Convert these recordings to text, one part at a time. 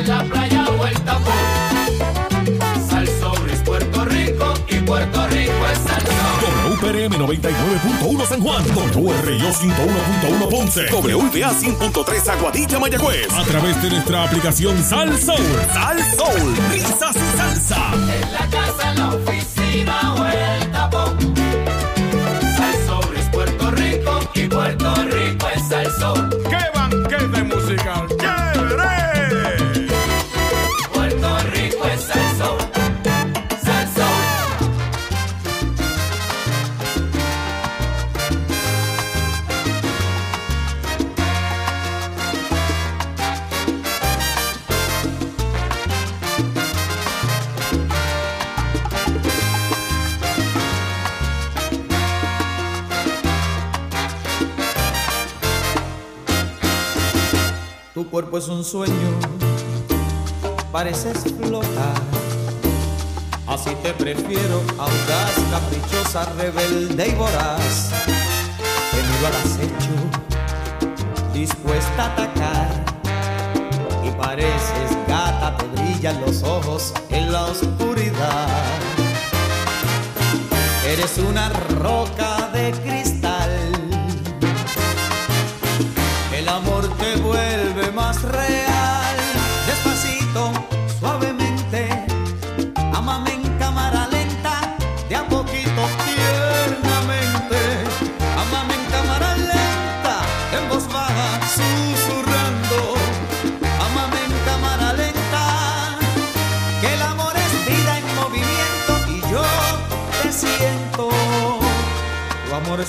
en la playa o el tapón. Salsoul es Puerto Rico y Puerto Rico es salsón. WPRM 99.1 San Juan, WRIO 101.1 Ponce, WPA 100.3 Aguadilla Mayagüez. A través de nuestra aplicación Sal Soul. Sal Soul, risas y salsa. En la casa, en la oficina o el tapón. Salsoul es Puerto Rico y Puerto Rico es salsón. ¡Qué banquete musical! Cuerpo es un sueño, pareces flotar. Así te prefiero, audaz, caprichosa, rebelde y voraz. Venido al acecho, dispuesta a atacar. Y pareces gata, te brillan los ojos en la oscuridad. Eres una roca de cristal.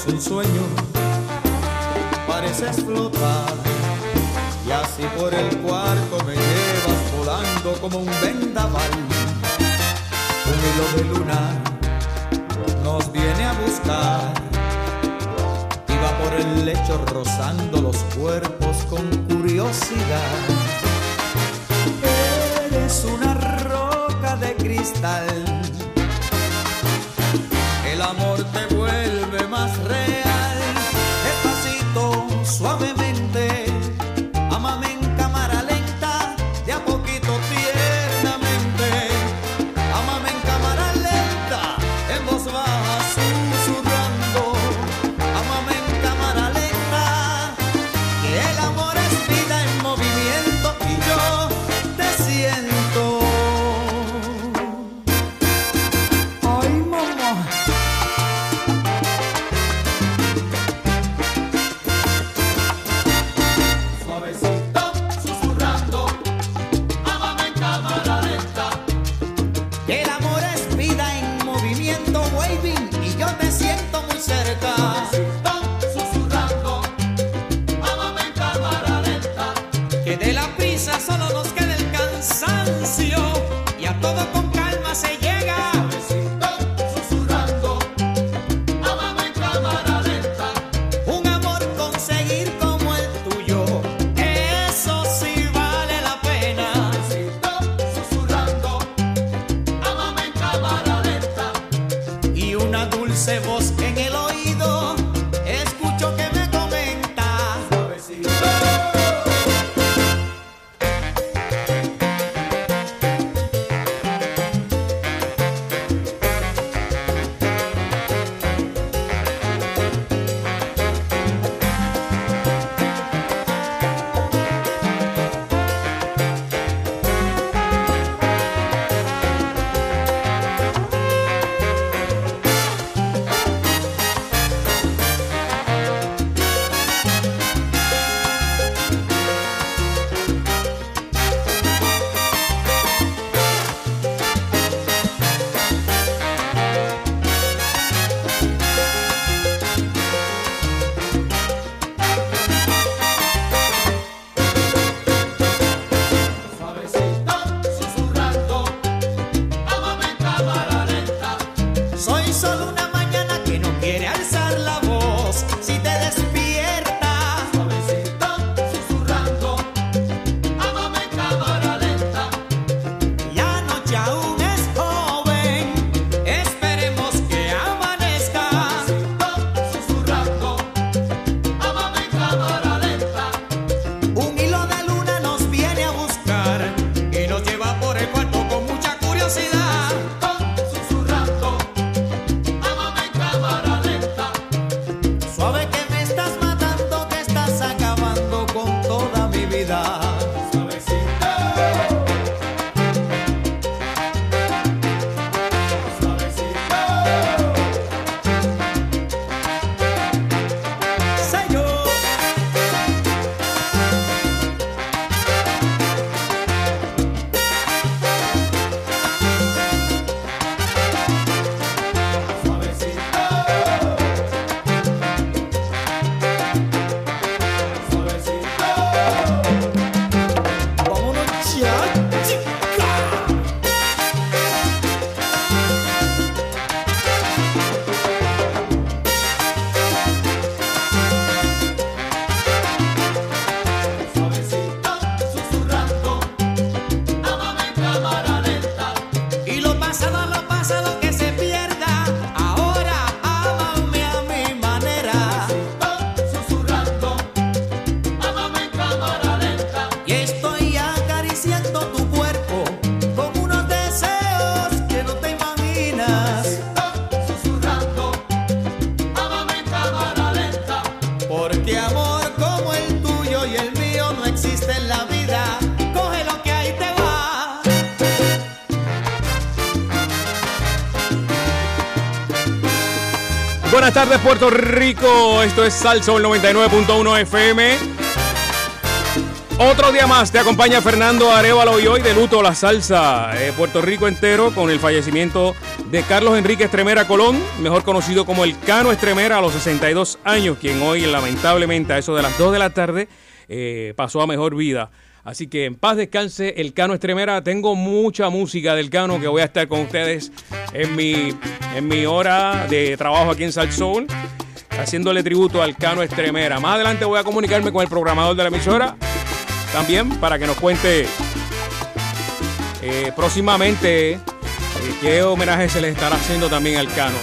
Es un sueño pareces flotar y así por el cuarto me llevas volando como un vendaval. Un hilo de luna nos viene a buscar y va por el lecho rozando los cuerpos con curiosidad. Eres una roca de cristal. El amor te todo con calma se lleva. Puerto Rico, esto es Salso el 99.1 FM. Otro día más te acompaña Fernando Arevalo y hoy de luto la salsa eh, Puerto Rico entero con el fallecimiento de Carlos Enrique Estremera Colón, mejor conocido como el Cano Estremera a los 62 años, quien hoy lamentablemente a eso de las 2 de la tarde eh, pasó a mejor vida. Así que en paz descanse el Cano Estremera. Tengo mucha música del Cano que voy a estar con ustedes en mi, en mi hora de trabajo aquí en Salsoul, haciéndole tributo al Cano Estremera. Más adelante voy a comunicarme con el programador de la emisora también para que nos cuente eh, próximamente eh, qué homenaje se le estará haciendo también al Cano.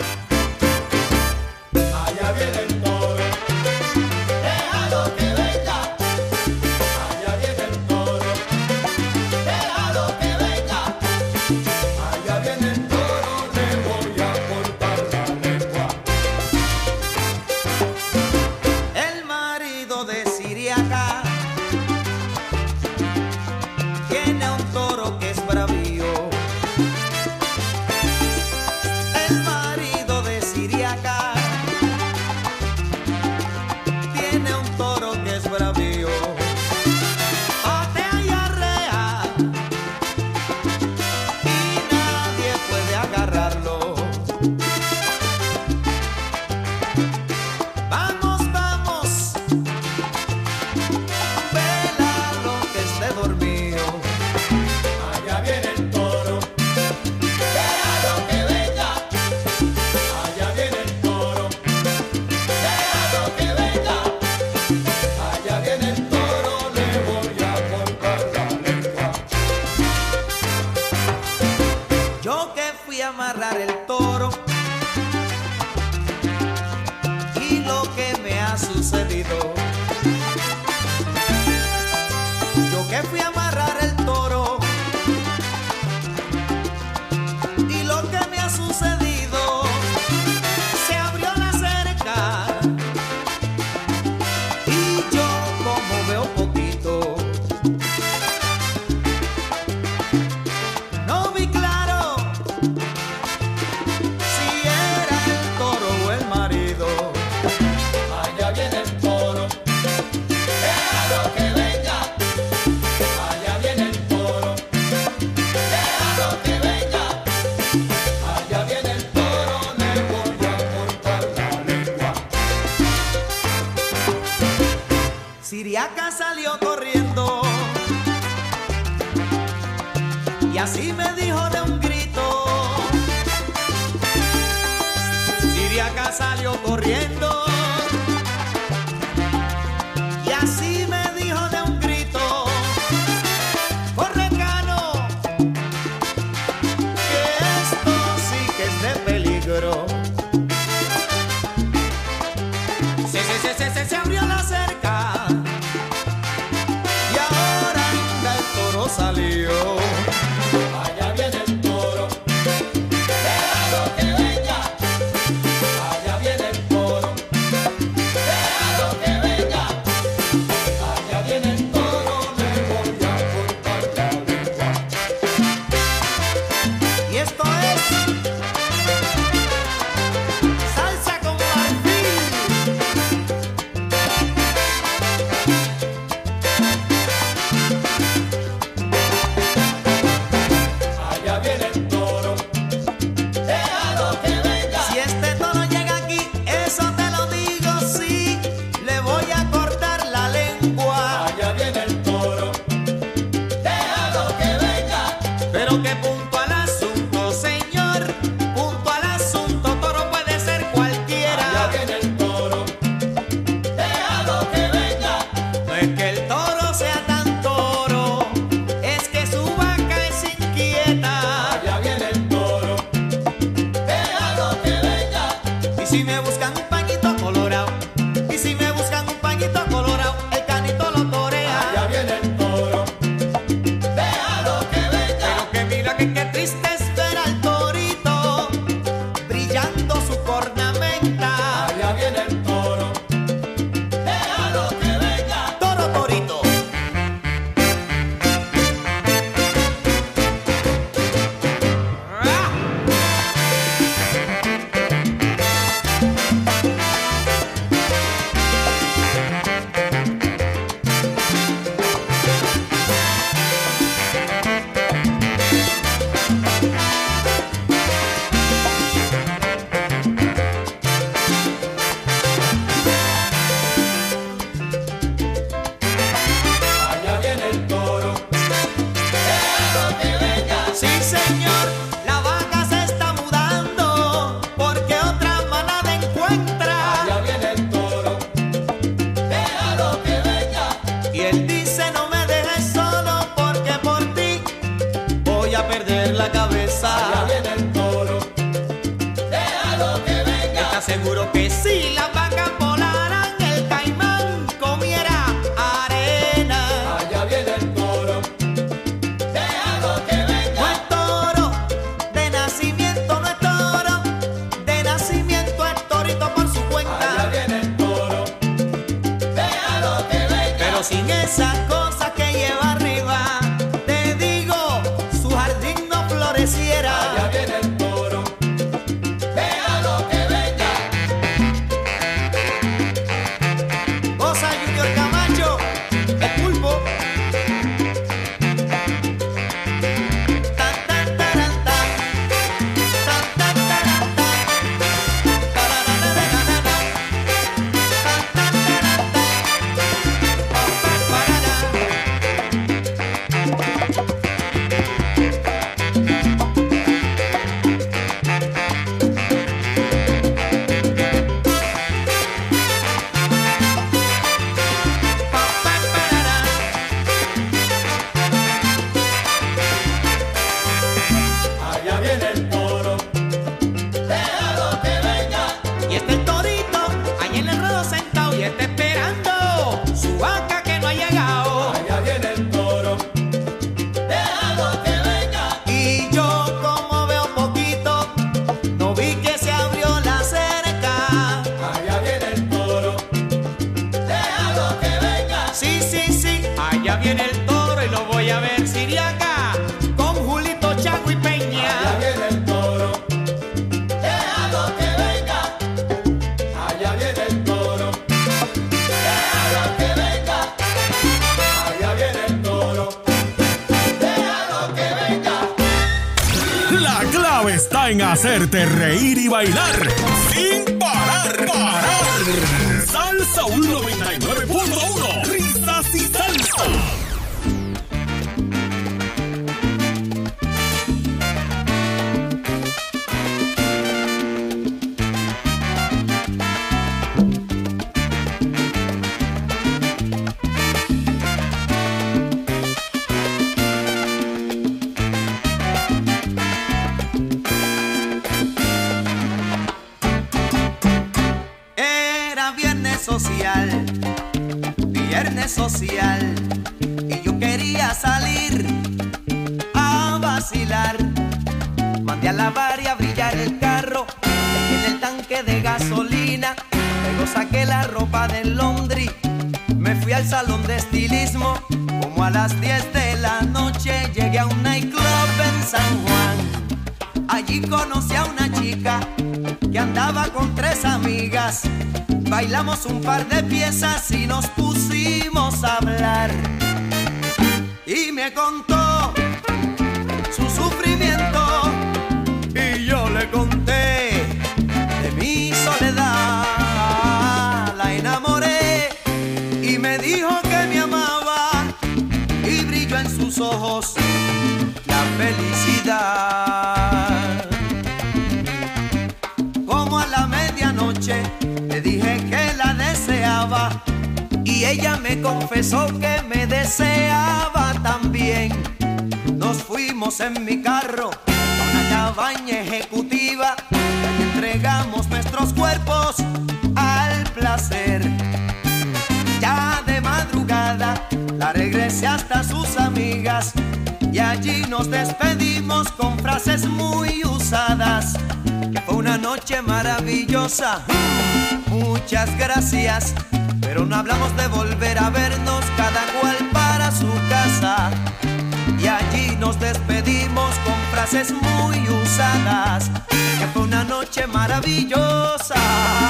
brillosa.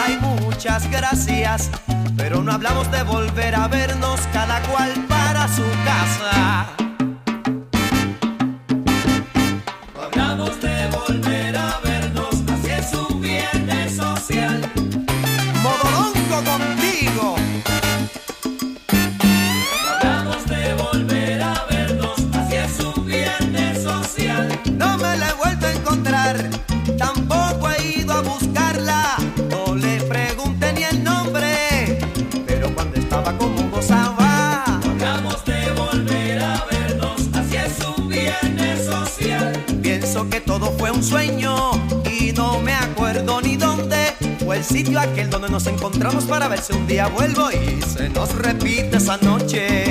Ay, muchas gracias, pero no hablamos de volver a vernos cada cual para su casa. sitio aquel donde nos encontramos para ver si un día vuelvo y se nos repite esa noche.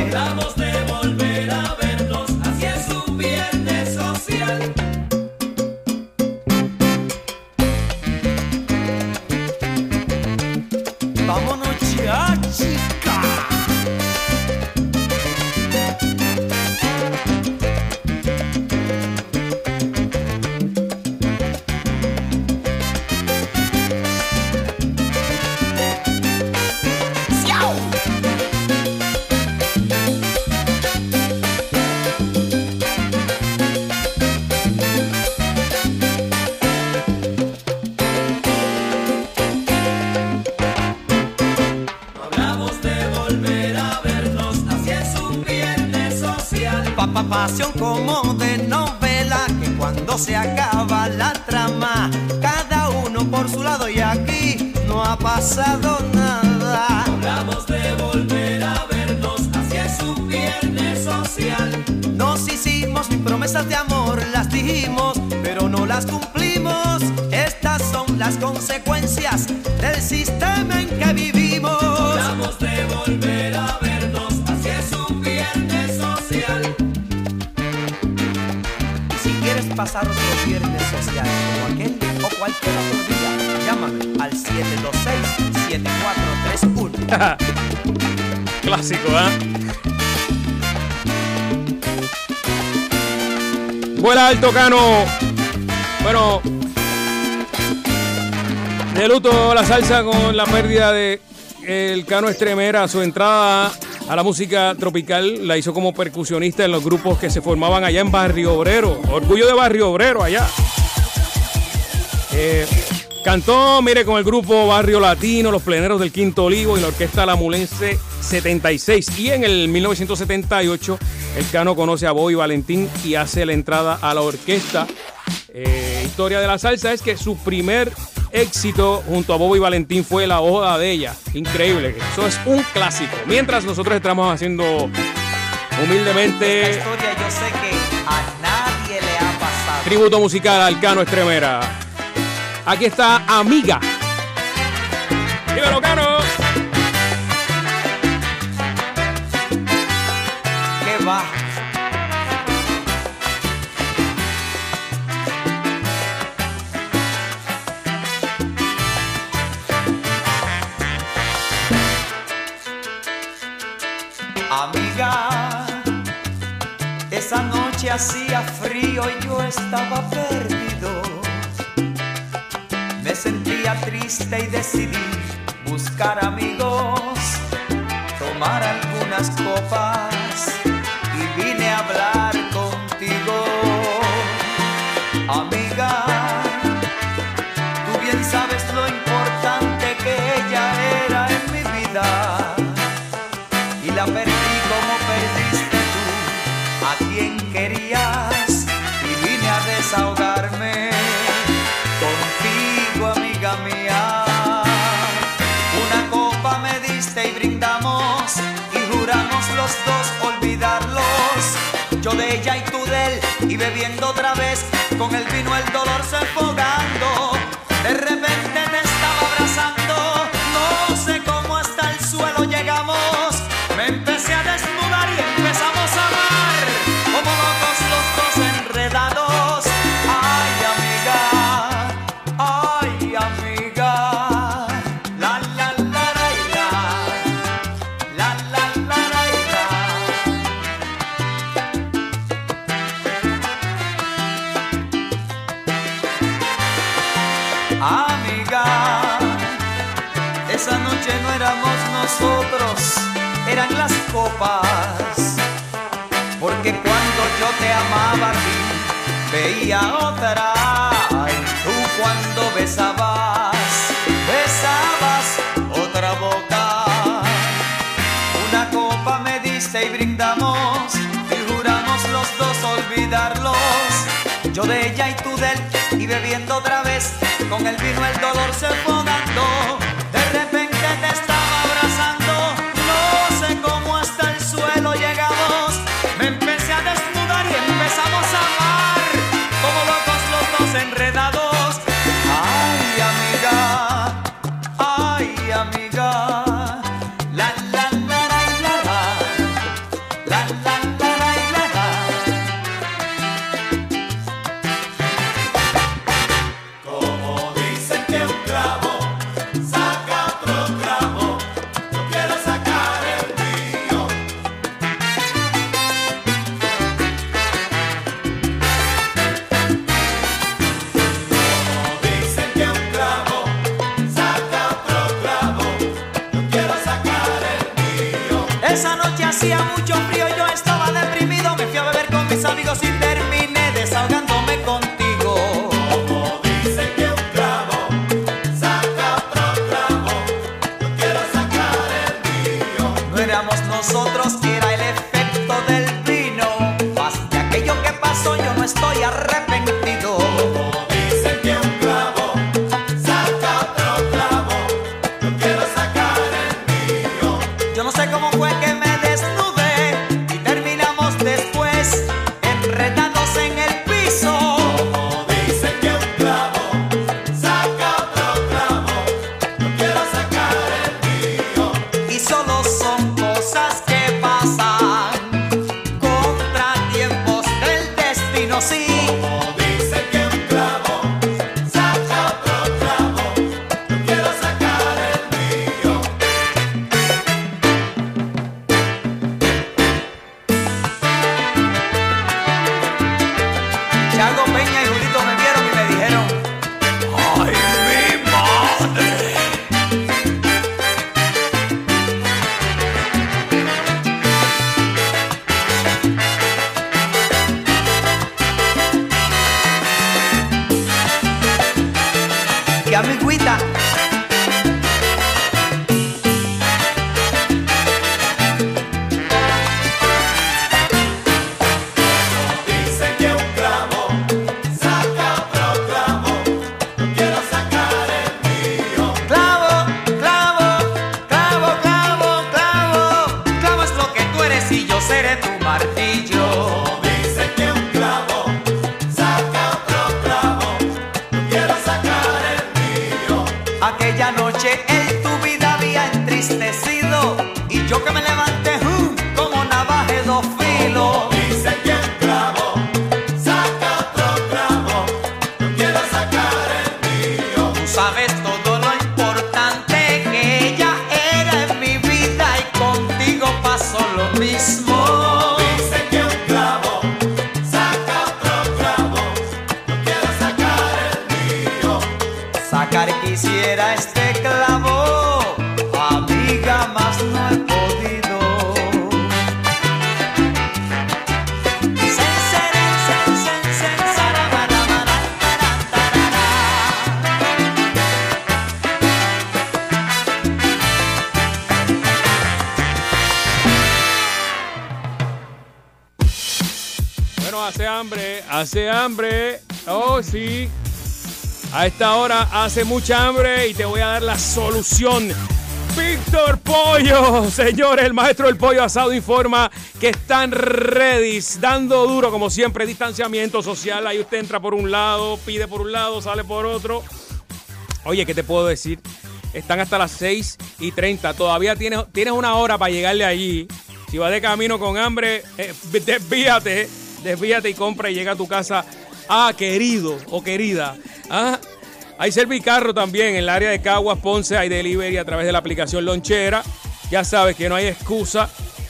Vuela alto, Cano. Bueno, de luto la salsa con la pérdida de el Cano Estremera. Su entrada a la música tropical la hizo como percusionista en los grupos que se formaban allá en Barrio Obrero. Orgullo de Barrio Obrero allá. Eh, cantó, mire, con el grupo Barrio Latino, los pleneros del Quinto Olivo y la orquesta La Mulense 76. Y en el 1978, el Cano conoce a Bobby Valentín y hace la entrada a la orquesta. Eh, historia de la salsa es que su primer éxito junto a Bobby Valentín fue La Oda de ella. Increíble, eso es un clásico. Mientras nosotros estamos haciendo Esta humildemente historia yo sé que a nadie le ha pasado. tributo musical al Cano Estremera. Aquí está Amiga. Dímelo, hacía frío y yo estaba perdido. Me sentía triste y decidí buscar amigos, tomar algunas copas dos olvidarlos. Yo de ella y tú de él y bebiendo otra vez con el vino el dolor se fogando. Veía otra. Y tú cuando besabas, besabas otra boca. Una copa me diste y brindamos y juramos los dos olvidarlos. Yo de ella y tú de él y bebiendo otra vez con el vino el dolor se fue Esta hora hace mucha hambre y te voy a dar la solución. Víctor Pollo, señores, el maestro del pollo asado informa que están ready, dando duro como siempre, distanciamiento social. Ahí usted entra por un lado, pide por un lado, sale por otro. Oye, ¿qué te puedo decir? Están hasta las 6 y 30. Todavía tienes, tienes una hora para llegarle allí. Si vas de camino con hambre, eh, desvíate, desvíate y compra y llega a tu casa. Ah, querido o querida. Ah, hay Servicarro también en el área de Caguas, Ponce. Hay delivery a través de la aplicación Lonchera. Ya sabes que no hay excusa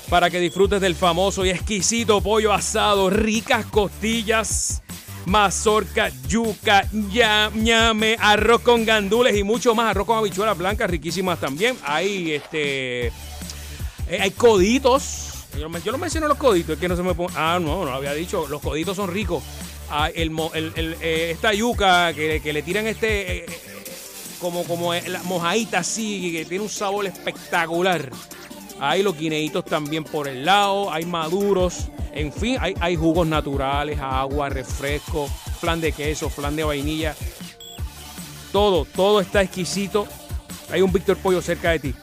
para que disfrutes del famoso y exquisito pollo asado, ricas costillas mazorca, yuca, ña- ñame, arroz con gandules y mucho más. Arroz con habichuelas blancas, riquísimas también. Hay este. eh, hay coditos. Yo, no menciono los coditos, es que no se me pone. Ah, no, no lo había dicho. Los coditos son ricos. El, eh, esta yuca que, que le tiran este. eh, eh, como, como la mojadita así, que tiene un sabor espectacular. Hay los guineitos también por el lado, hay maduros, en fin, hay, hay jugos naturales, agua, refresco, flan de queso, flan de vainilla. Todo, todo está exquisito. Hay un Víctor Pollo cerca de ti.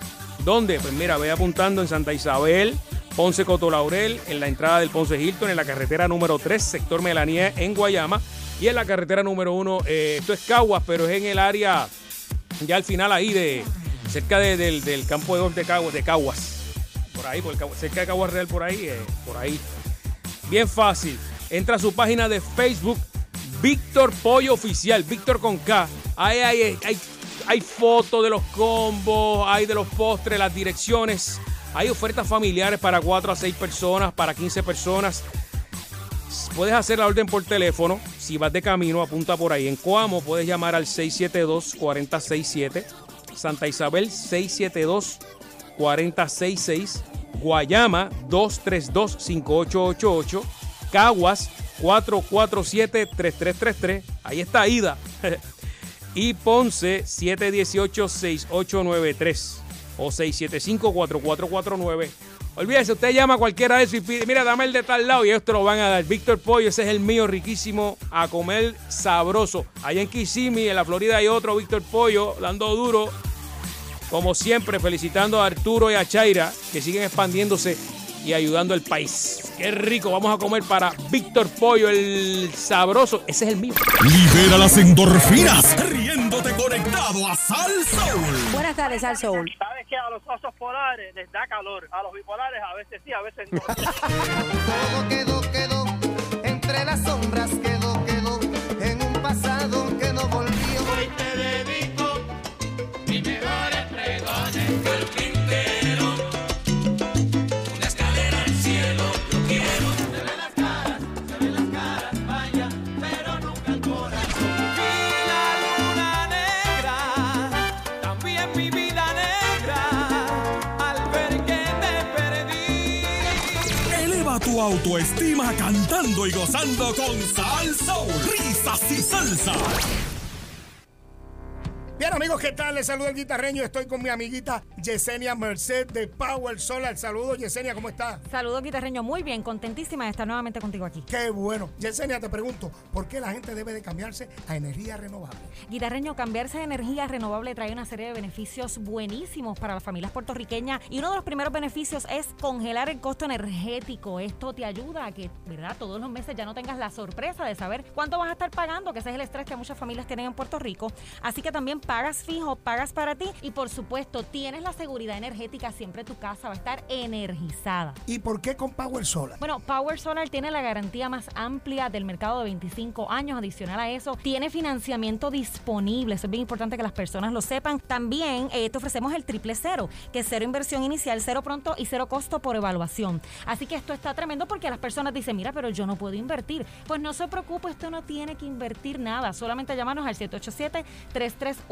¿Dónde? Pues mira, ve apuntando en Santa Isabel, Ponce Coto Laurel, en la entrada del Ponce Hilton, en la carretera número 3, sector Melanía, en Guayama, y en la carretera número 1, esto es Caguas, pero es en el área, ya al final ahí, de cerca de- del, campo de golf de Caguas, de Caguas. Por ahí, por el cerca de Caguas Real, por ahí, eh, por ahí. Bien fácil. Entra a su página de Facebook, Víctor Pollo Oficial, Víctor con K. Ahí hay, hay, hay fotos de los combos, hay de los postres, las direcciones. Hay ofertas familiares para 4 a 6 personas, para 15 personas. Puedes hacer la orden por teléfono. Si vas de camino, apunta por ahí. En Coamo puedes llamar al 672-4067. Santa Isabel 672-4066. Guayama 232-5888. Caguas 447-3333. Ahí está Ida. y Ponce 718-6893 o 675-4449. Olvídese, usted llama a cualquiera de esos y pide, mira, dame el de tal lado y te lo van a dar. Víctor Pollo, ese es el mío, riquísimo, a comer sabroso. Allá en Kissimmee, en la Florida, hay otro Víctor Pollo, dando duro. Como siempre, felicitando a Arturo y a Chaira, que siguen expandiéndose y ayudando al país. Qué rico, vamos a comer para Víctor Pollo, el sabroso. Ese es el mío. Libera las endorfinas, riéndote conectado a Sal Soul. Buenas tardes, Sal Soul. Sabes que a los osos polares les da calor, a los bipolares a veces sí, a veces no. Todo quedó, quedó, entre las sombras quedó, quedó, en un pasado que no volvió. Hoy te dedico mi mejor pregones autoestima cantando y gozando con Sal Soul. Risas y salsa. Bien amigos, ¿qué tal? Les saluda el guitarreño. Estoy con mi amiguita Yesenia Merced de Power Solar. Saludos Yesenia, ¿cómo estás? Saludos, guitarreño. Muy bien, contentísima de estar nuevamente contigo aquí. Qué bueno. Yesenia, te pregunto, ¿por qué la gente debe de cambiarse a energía renovable? Guitarreño, cambiarse de energía renovable trae una serie de beneficios buenísimos para las familias puertorriqueñas y uno de los primeros beneficios es congelar el costo energético. Esto te ayuda a que, ¿verdad? Todos los meses ya no tengas la sorpresa de saber cuánto vas a estar pagando, que ese es el estrés que muchas familias tienen en Puerto Rico. Así que también pagas fijo, pagas para ti y por supuesto tienes la seguridad energética, siempre tu casa va a estar energizada. ¿Y por qué con Power Solar? Bueno, Power Solar tiene la garantía más amplia del mercado de 25 años. Adicional a eso, tiene financiamiento disponible. Eso es bien importante que las personas lo sepan. También eh, te ofrecemos el triple cero, que es cero inversión inicial, cero pronto y cero costo por evaluación. Así que esto está tremendo porque las personas dicen, mira, pero yo no puedo invertir. Pues no se preocupe, usted no tiene que invertir nada. Solamente llamarnos al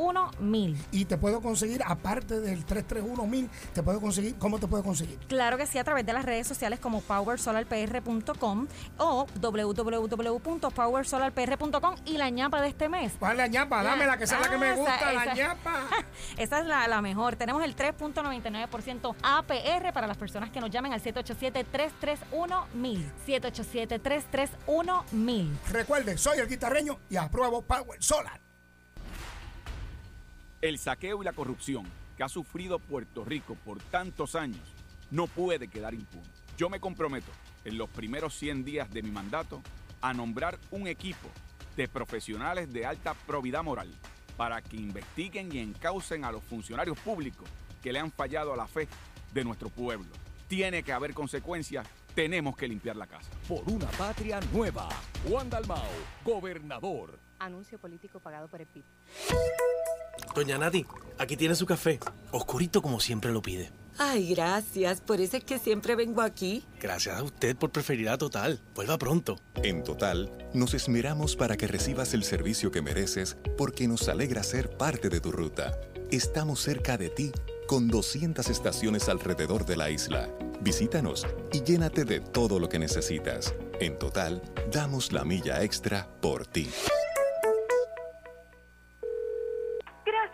787-331-1000. Y te puedo conseguir, aparte del 331000, te puedo conseguir, ¿cómo te puedo conseguir? Claro que sí, a través de las redes sociales como powersolarpr.com o www.powersolarpr.com y la ñapa de este mes. ¿Cuál es la ñapa? Dámela, que esa es la que me Ah, esa- gusta, la esa- ñapa. Esa es la, la mejor. Tenemos el 3.99% APR para las personas que nos llamen al 787-331-1000. 787-331-1000. Recuerde, soy el guitarreño y apruebo Power Solar. El saqueo y la corrupción que ha sufrido Puerto Rico por tantos años no puede quedar impune. Yo me comprometo en los primeros 100 días de mi mandato a nombrar un equipo de profesionales de alta probidad moral para que investiguen y encaucen a los funcionarios públicos que le han fallado a la fe de nuestro pueblo. Tiene que haber consecuencias, tenemos que limpiar la casa. Por una patria nueva. Juan Dalmao, gobernador. Anuncio político pagado por el PIB. Doña Nati, aquí tiene su café. Oscurito como siempre lo pide. Ay, gracias. Por eso es que siempre vengo aquí. Gracias a usted por preferir a Total. Vuelva pronto. En Total, nos esmeramos para que recibas el servicio que mereces porque nos alegra ser parte de tu ruta. Estamos cerca de ti con 200 estaciones alrededor de la isla. Visítanos y llénate de todo lo que necesitas. En Total, damos la milla extra por ti.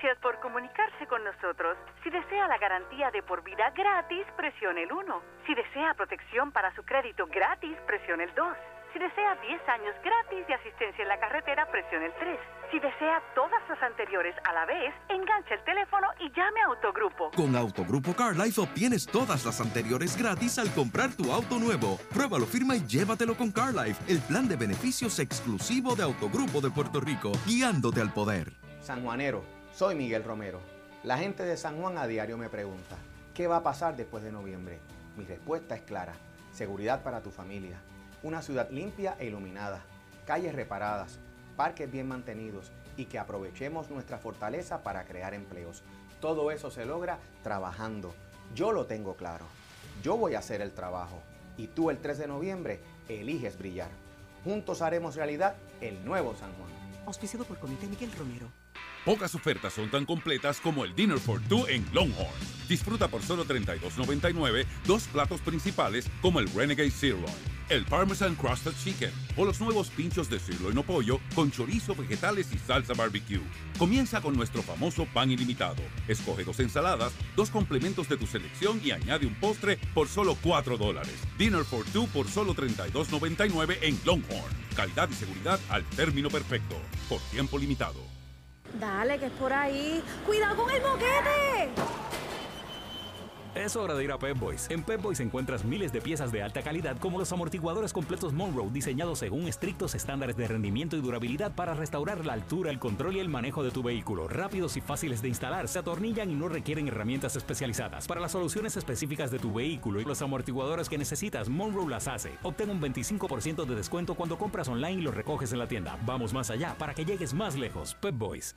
Gracias por comunicarse con nosotros. Si desea la garantía de por vida gratis, presione el 1. Si desea protección para su crédito gratis, presione el 2. Si desea 10 años gratis de asistencia en la carretera, presione el 3. Si desea todas las anteriores a la vez, enganche el teléfono y llame a Autogrupo. Con Autogrupo CarLife obtienes todas las anteriores gratis al comprar tu auto nuevo. Pruébalo, firma y llévatelo con CarLife, el plan de beneficios exclusivo de Autogrupo de Puerto Rico, guiándote al poder. San Juanero, soy Miguel Romero. La gente de San Juan a diario me pregunta, ¿qué va a pasar después de noviembre? Mi respuesta es clara, seguridad para tu familia, una ciudad limpia e iluminada, calles reparadas, parques bien mantenidos y que aprovechemos nuestra fortaleza para crear empleos. Todo eso se logra trabajando. Yo lo tengo claro. Yo voy a hacer el trabajo y tú el 3 de noviembre eliges brillar. Juntos haremos realidad el nuevo San Juan. Auspiciado por Comité Miguel Romero. Pocas ofertas son tan completas como el Dinner for Two en Longhorn. Disfruta por solo $32.99 dos platos principales como el Renegade Sirloin, el Parmesan Crusted Chicken o los nuevos pinchos de sirloin o pollo con chorizo, vegetales y salsa barbecue. Comienza con nuestro famoso pan ilimitado. Escoge dos ensaladas, dos complementos de tu selección y añade un postre por solo 4 dólares. Dinner for Two por solo $32.99 en Longhorn. Calidad y seguridad al término perfecto. Por tiempo limitado. Dale, que es por ahí. ¡Cuidado con el boquete! Es hora de ir a Pep Boys. En Pep Boys encuentras miles de piezas de alta calidad como los amortiguadores completos Monroe diseñados según estrictos estándares de rendimiento y durabilidad para restaurar la altura, el control y el manejo de tu vehículo. Rápidos y fáciles de instalar, se atornillan y no requieren herramientas especializadas. Para las soluciones específicas de tu vehículo y los amortiguadores que necesitas, Monroe las hace. Obtén un 25% de descuento cuando compras online y lo recoges en la tienda. Vamos más allá para que llegues más lejos. Pep Boys.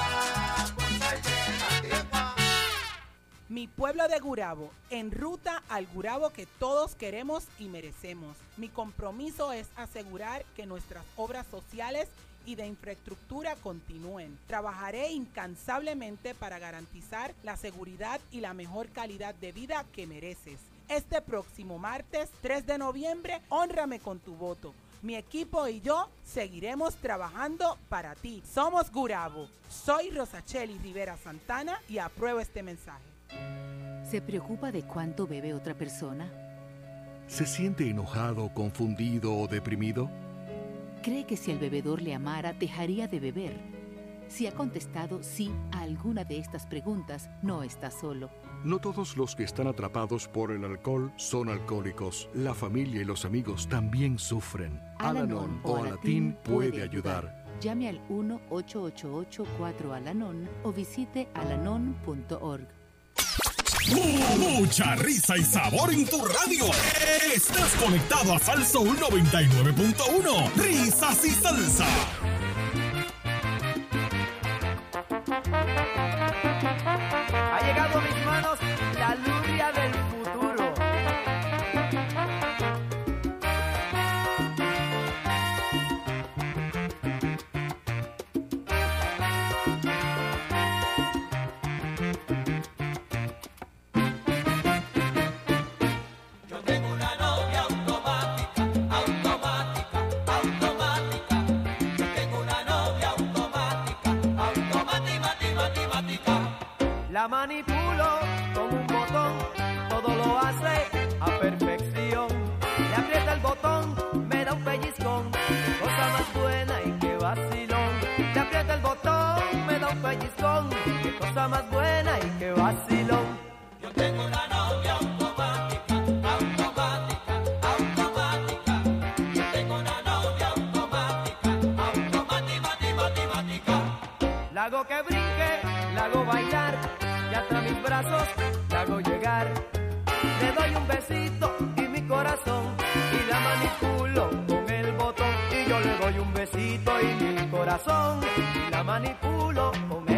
Mi pueblo de Gurabo, en ruta al Gurabo que todos queremos y merecemos. Mi compromiso es asegurar que nuestras obras sociales y de infraestructura continúen. Trabajaré incansablemente para garantizar la seguridad y la mejor calidad de vida que mereces. Este próximo martes 3 de noviembre, honrame con tu voto. Mi equipo y yo seguiremos trabajando para ti. Somos Gurabo. Soy Rosacheli Rivera Santana y apruebo este mensaje. ¿Se preocupa de cuánto bebe otra persona? ¿Se siente enojado, confundido o deprimido? ¿Cree que si el bebedor le amara, dejaría de beber? Si ha contestado sí a alguna de estas preguntas, no está solo. No todos los que están atrapados por el alcohol son alcohólicos. La familia y los amigos también sufren. Alanon o Alatín puede ayudar. Llame al 1-888-4-Alanon o visite alanon.org. Mucha risa y sabor en tu radio. Estás conectado a Salsoul 99.1. Risas y salsa. La manipulo con un botón, todo lo hace a perfección. Le aprieta el botón, me da un pellizcón, cosa más buena y qué vacilón. Le aprieta el botón, me da un pellizcón, qué cosa más buena y qué vacilón. Yo tengo una novia automática, automática, automática. Yo tengo una novia automática, automática, matemática. La hago que brinque, la hago bailar, hasta mis brazos la hago llegar. Le doy un besito y mi corazón, y la manipulo con el botón. Y yo le doy un besito y mi corazón, y la manipulo con el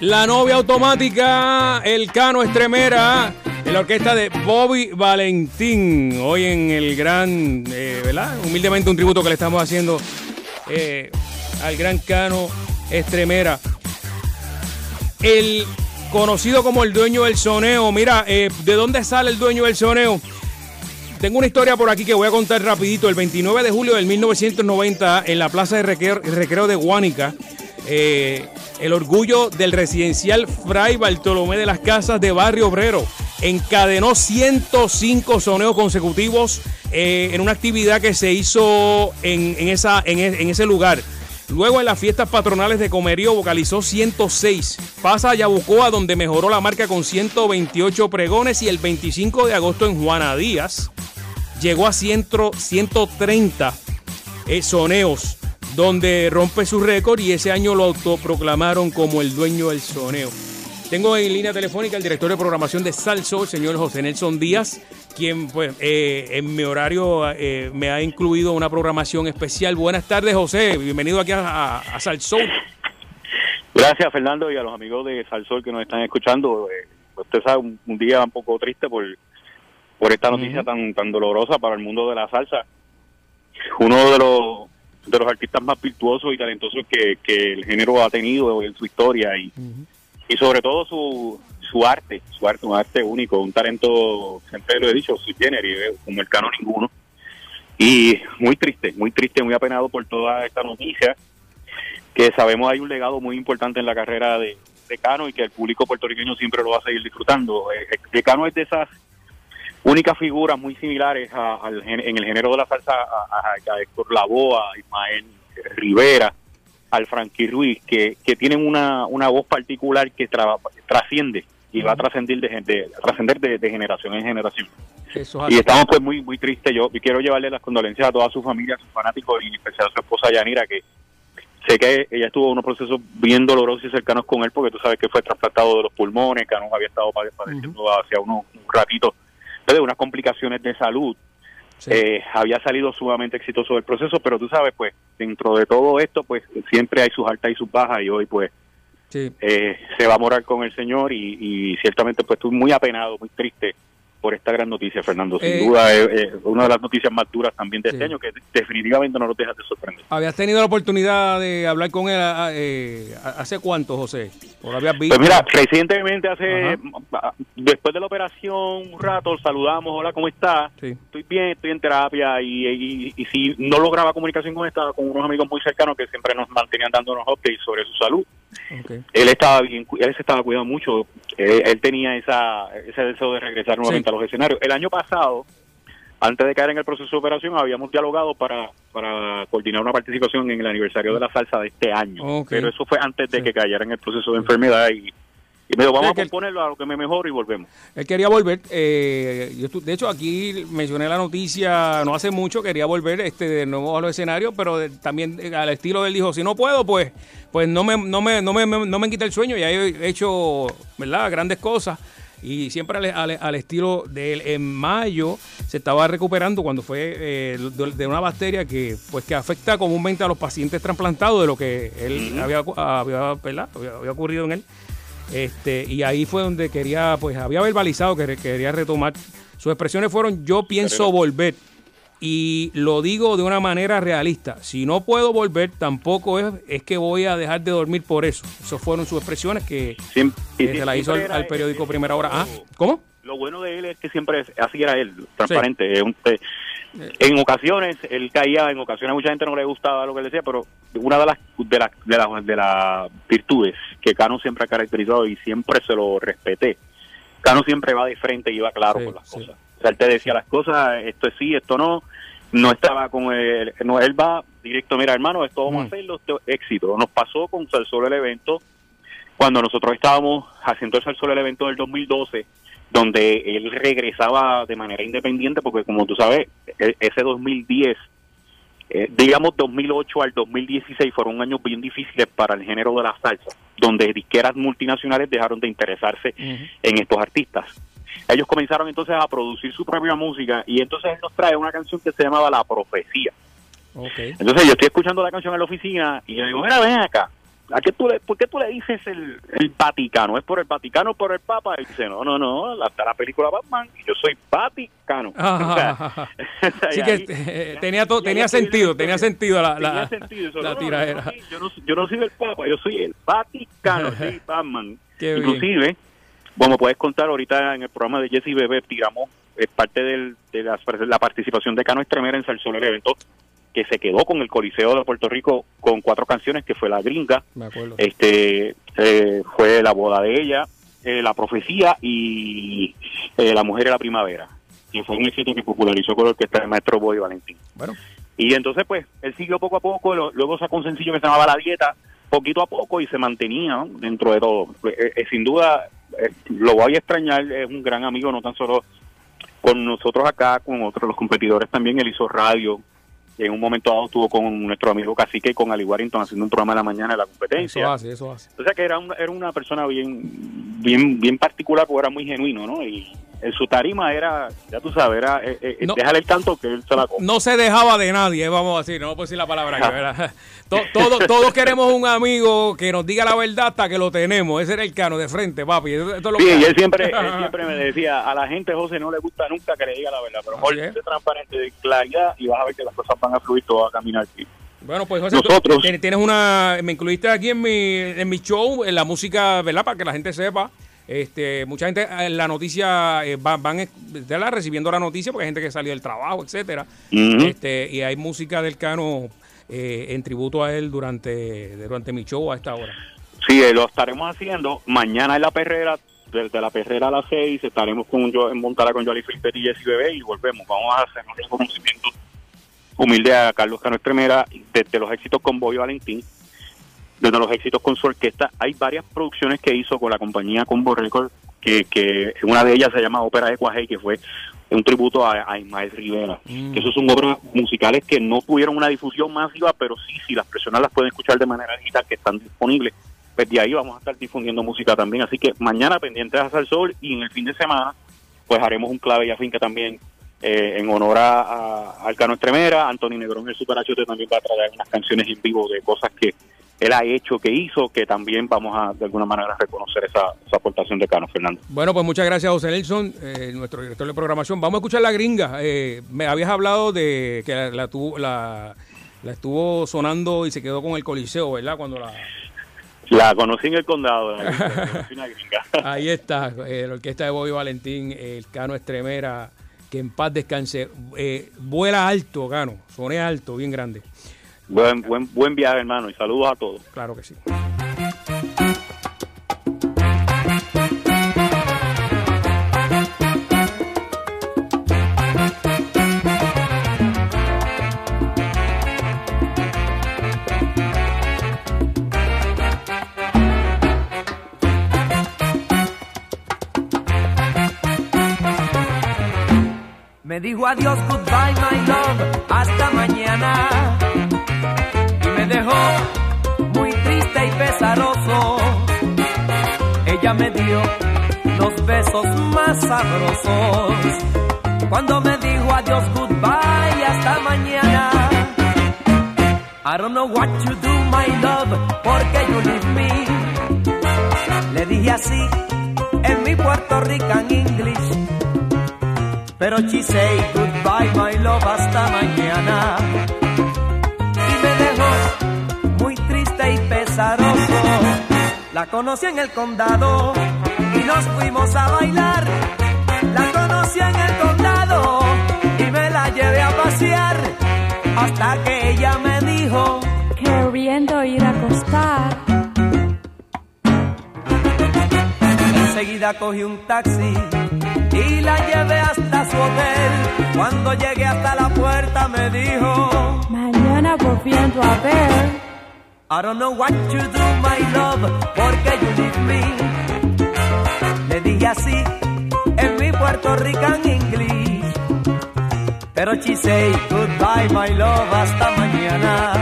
La novia automática, el Cano Estremera, en la orquesta de Bobby Valentín. Hoy en el gran, eh, ¿verdad? Humildemente un tributo que le estamos haciendo eh, al gran Cano Estremera. El conocido como el dueño del soneo. Mira, eh, ¿de dónde sale el dueño del soneo? Tengo una historia por aquí que voy a contar rapidito. El 29 de julio del 1990, en la plaza de recreo, recreo de Guánica, eh, el orgullo del residencial Fray Bartolomé de las Casas de Barrio Obrero encadenó 105 soneos consecutivos eh, en una actividad que se hizo en, esa, en, e- en ese lugar. Luego en las fiestas patronales de Comerío vocalizó 106. Pasa a Yabucoa donde mejoró la marca con 128 pregones y el 25 de agosto en Juana Díaz llegó a 100 130 eh, soneos donde rompe su récord y ese año lo autoproclamaron como el dueño del soneo. Tengo en línea telefónica al director de programación de Salso, el señor José Nelson Díaz, quien pues eh, en mi horario eh, me ha incluido una programación especial. Buenas tardes, José. Bienvenido aquí a, a, a. Gracias, Fernando, y a los amigos de Salsol que nos están escuchando. Eh, usted sabe, un, un día un poco triste por, por esta noticia tan tan dolorosa para el mundo de la salsa. Uno de los de los artistas más virtuosos y talentosos que, que el género ha tenido en su historia y, y sobre todo su, su arte, su arte, un arte único, un talento, siempre lo he dicho, su generis, como el cano ninguno. Y muy triste, muy triste, muy apenado por toda esta noticia, que sabemos hay un legado muy importante en la carrera de, de Cano y que el público puertorriqueño siempre lo va a seguir disfrutando. Eh, eh, Cano es de esas únicas figuras muy similares a- al gen- en el género de la salsa a, a- a Héctor Lavoe, a Ismael Rivera, al Frankie Ruiz, que, que tienen una, una voz particular que tra- trasciende y va a trascender de, de- trascender de, de generación en generación. Eso es Y estamos pues muy muy tristes. Yo quiero llevarle las condolencias a toda su familia, a sus fanáticos y en especial a su esposa Yanira, que sé que ella estuvo en unos procesos bien dolorosos y cercanos con él, porque tú sabes que fue trasplantado de los pulmones, que no había estado pade- padeciendo hacia uno, un ratito de unas complicaciones de salud. Eh, había salido sumamente exitoso el proceso, pero tú sabes, pues, dentro de todo esto, pues, siempre hay sus altas y sus bajas, y hoy, pues, Sí. eh, se va a morar con el Señor, y, y ciertamente, pues, estoy muy apenado, muy triste por esta gran noticia, Fernando. Sin Eh, duda, es es una de las noticias más duras también de Sí. este año, que definitivamente no nos deja de sorprender. ¿Habías tenido la oportunidad de hablar con él eh, hace cuánto, José? ¿O lo habías visto? Pues mira, recientemente, hace después de la operación, un rato, saludamos, hola, ¿cómo está? Estoy bien, estoy en terapia y, y, y si no lograba comunicación con él, estaba con unos amigos muy cercanos que siempre nos mantenían dándonos updates sobre su salud. Él estaba bien, él se estaba cuidando mucho, él tenía esa, ese deseo de regresar nuevamente a los escenarios. El año pasado, antes de caer en el proceso de operación, habíamos dialogado para, para coordinar una participación en el aniversario de la salsa de este año. Pero eso fue antes de que cayera en el proceso de enfermedad y, y me dijo, vamos a componerlo a lo que me mejor y volvemos. Él quería volver. eh, yo de hecho, aquí mencioné la noticia no hace mucho. Quería volver este de nuevo a los escenarios, pero de- también eh, al estilo de él dijo: si no puedo, pues pues no me, no me, no me, no me quita el sueño. Ya he hecho ¿verdad? grandes cosas. Y siempre al, al- al estilo de él. En mayo se estaba recuperando cuando fue eh, de, una bacteria que pues que afecta comúnmente a los pacientes trasplantados de lo que él había, había, ¿verdad? había, había ocurrido en él. Este, y ahí fue donde quería, pues había verbalizado que quería retomar. Sus expresiones fueron yo pienso volver. Y lo digo de una manera realista. Si no puedo volver, tampoco es, es que voy a dejar de dormir por eso. Esas fueron sus expresiones que, y que se las hizo al, periódico Primera Hora. Ah, ¿Cómo? Lo bueno de él es que siempre es- así era él, transparente. es un- eh, en ocasiones él caía, en ocasiones mucha gente no le gustaba lo que él decía, pero una de las de las de las, de las virtudes que Cano siempre ha caracterizado y siempre se lo respeté. Cano siempre va de frente y va claro con las cosas. O sea, él te decía las cosas, esto es sí, esto no. No estaba con él, no, él va directo, mira hermano, esto vamos a hacerlo, esto es éxito. Nos pasó con Salsolo el evento, cuando nosotros estábamos haciendo el Salsolo el evento del 2012, donde él regresaba de manera independiente, porque como tú sabes, e- ese 2010, eh, digamos 2008 al 2016 fueron años bien difíciles para el género de la salsa, donde disqueras multinacionales dejaron de interesarse en estos artistas. Ellos comenzaron entonces a producir su propia música y entonces él nos trae una canción que se llamaba La Profecía. Entonces yo estoy escuchando la canción en la oficina y yo digo, mira, ven acá, ¿a qué tú le, ¿por qué tú le dices el, el Vaticano? ¿Es por el Vaticano o por el Papa? Y dice, no, no, no, la, está la película Batman y yo soy Vaticano. O sea, Así y que ahí- eh, tenía, to- y ahí tenía sentido, tenía sentido la, Tenía la, sentido eso, la no, no, tiradera. no, yo, no, yo no soy el Papa, yo soy el Vaticano, soy Batman. Qué bien. Inclusive, como puedes contar ahorita en el programa de Jesse Bebé, tiramos es parte del- de la, la participación de Cano Estremera en Salsón, el evento que se quedó con el Coliseo de Puerto Rico con cuatro canciones, que fue La Gringa, Me acuerdo. este eh, fue La Boda de ella, eh, La Profecía y eh, La Mujer de la Primavera, que fue un éxito que popularizó con la orquesta del maestro Boy Valentín. Bueno. Y entonces, pues, él siguió poco a poco, lo- luego sacó un sencillo que se llamaba La Dieta, poquito a poco, y se mantenía ¿no? dentro de todo. Sin duda, lo voy a extrañar, es un gran amigo, no tan solo con nosotros acá, con otros los competidores también, él hizo radio, en un momento dado estuvo con nuestro amigo Cacique y con Ali Warrington haciendo un programa de la mañana de la competencia. Eso hace, eso hace. O sea que era una, era una persona bien, bien, bien particular, porque era muy genuino, ¿no? Y en su tarima era, ya tú sabes, era, eh, eh, No. déjale el canto que él se la come. No se dejaba de nadie, vamos a decir, no puedo decir la palabra que, ¿verdad? To- todo- todos queremos un amigo que nos diga la verdad hasta que lo tenemos. Ese era el cano de frente, papi. Esto, esto es lo Sí, que y él siempre, él siempre me decía, a la gente, José, no le gusta nunca que le diga la verdad, pero es. sé transparente, de claridad, y vas a ver que las cosas van a fluir, todo va a caminar. bien. Bueno, pues José, Nosotros- tienes una, me incluiste aquí en mi, en mi show, en la música, ¿verdad? Para que la gente sepa. Este, mucha gente en la noticia eh, van, van eh, ¿verdad? recibiendo la noticia porque hay gente que salió del trabajo, etcétera. Este, y hay música del Cano eh, en tributo a él durante, durante mi show a esta hora. Sí, eh, lo estaremos haciendo. Mañana en la perrera, desde la perrera a las 6, estaremos con yo en Montara con Jolie Flipper y Jesse Bebé y volvemos. Vamos a hacer un reconocimiento humilde a Carlos Cano Estremera desde los éxitos con Boy Valentín, desde los éxitos con su orquesta. Hay varias producciones que hizo con la compañía Combo Records, que, que una de ellas se llama Ópera de Cuajé, que fue un tributo a, a Ismael Rivera. Que esos son obras musicales que no tuvieron una difusión masiva, pero sí, si las personas las pueden escuchar de manera digital, que están disponibles, pues de ahí vamos a estar difundiendo música también. Así que mañana pendientes a Sal Sol y en el fin de semana, pues haremos un clave y afinca también eh, en honor a, a- al Cano Estremera. Anthony Negrón, el Super HT, también va a traer unas canciones en vivo de cosas que él ha hecho, que hizo, que también vamos a de alguna manera reconocer esa, esa aportación de Cano, Fernando. Bueno, pues muchas gracias, José Nelson, eh, nuestro director de programación. Vamos a escuchar la gringa. Eh, me habías hablado de que la, la tuvo, la, la estuvo sonando y se quedó con el coliseo, ¿verdad? Cuando la... La conocí en el condado, la, gringa. Ahí está, eh, la orquesta de Bobby Valentín, el Cano Estremera, que en paz descanse. Eh, vuela alto, Cano, soné alto, bien grande. Buen, buen, buen viaje, hermano, y saludos a todos. Claro que sí. Me dijo adiós, goodbye, my love, hasta mañana. Me dejó muy triste y pesaroso. Ella me dio los besos más sabrosos. Cuando me dijo adiós, goodbye, hasta mañana. I don't know what you do, my love, porque you leave me. Le dije así en mi Puerto Rican English. Pero she say goodbye, my love, hasta mañana. La conocí en el condado y nos fuimos a bailar. La conocí en el condado y me la llevé a pasear. Hasta que ella me dijo Queriendo ir a acostar. Enseguida cogí un taxi y la llevé hasta su hotel. Cuando llegué hasta la puerta me dijo, Mañana volviendo a ver. I don't know what you do, my love, porque you leave me. Le dije así en mi Puerto Rican English. Pero she say goodbye, my love, hasta mañana.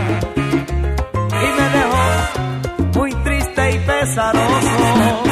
Y me dejó muy triste y pesaroso.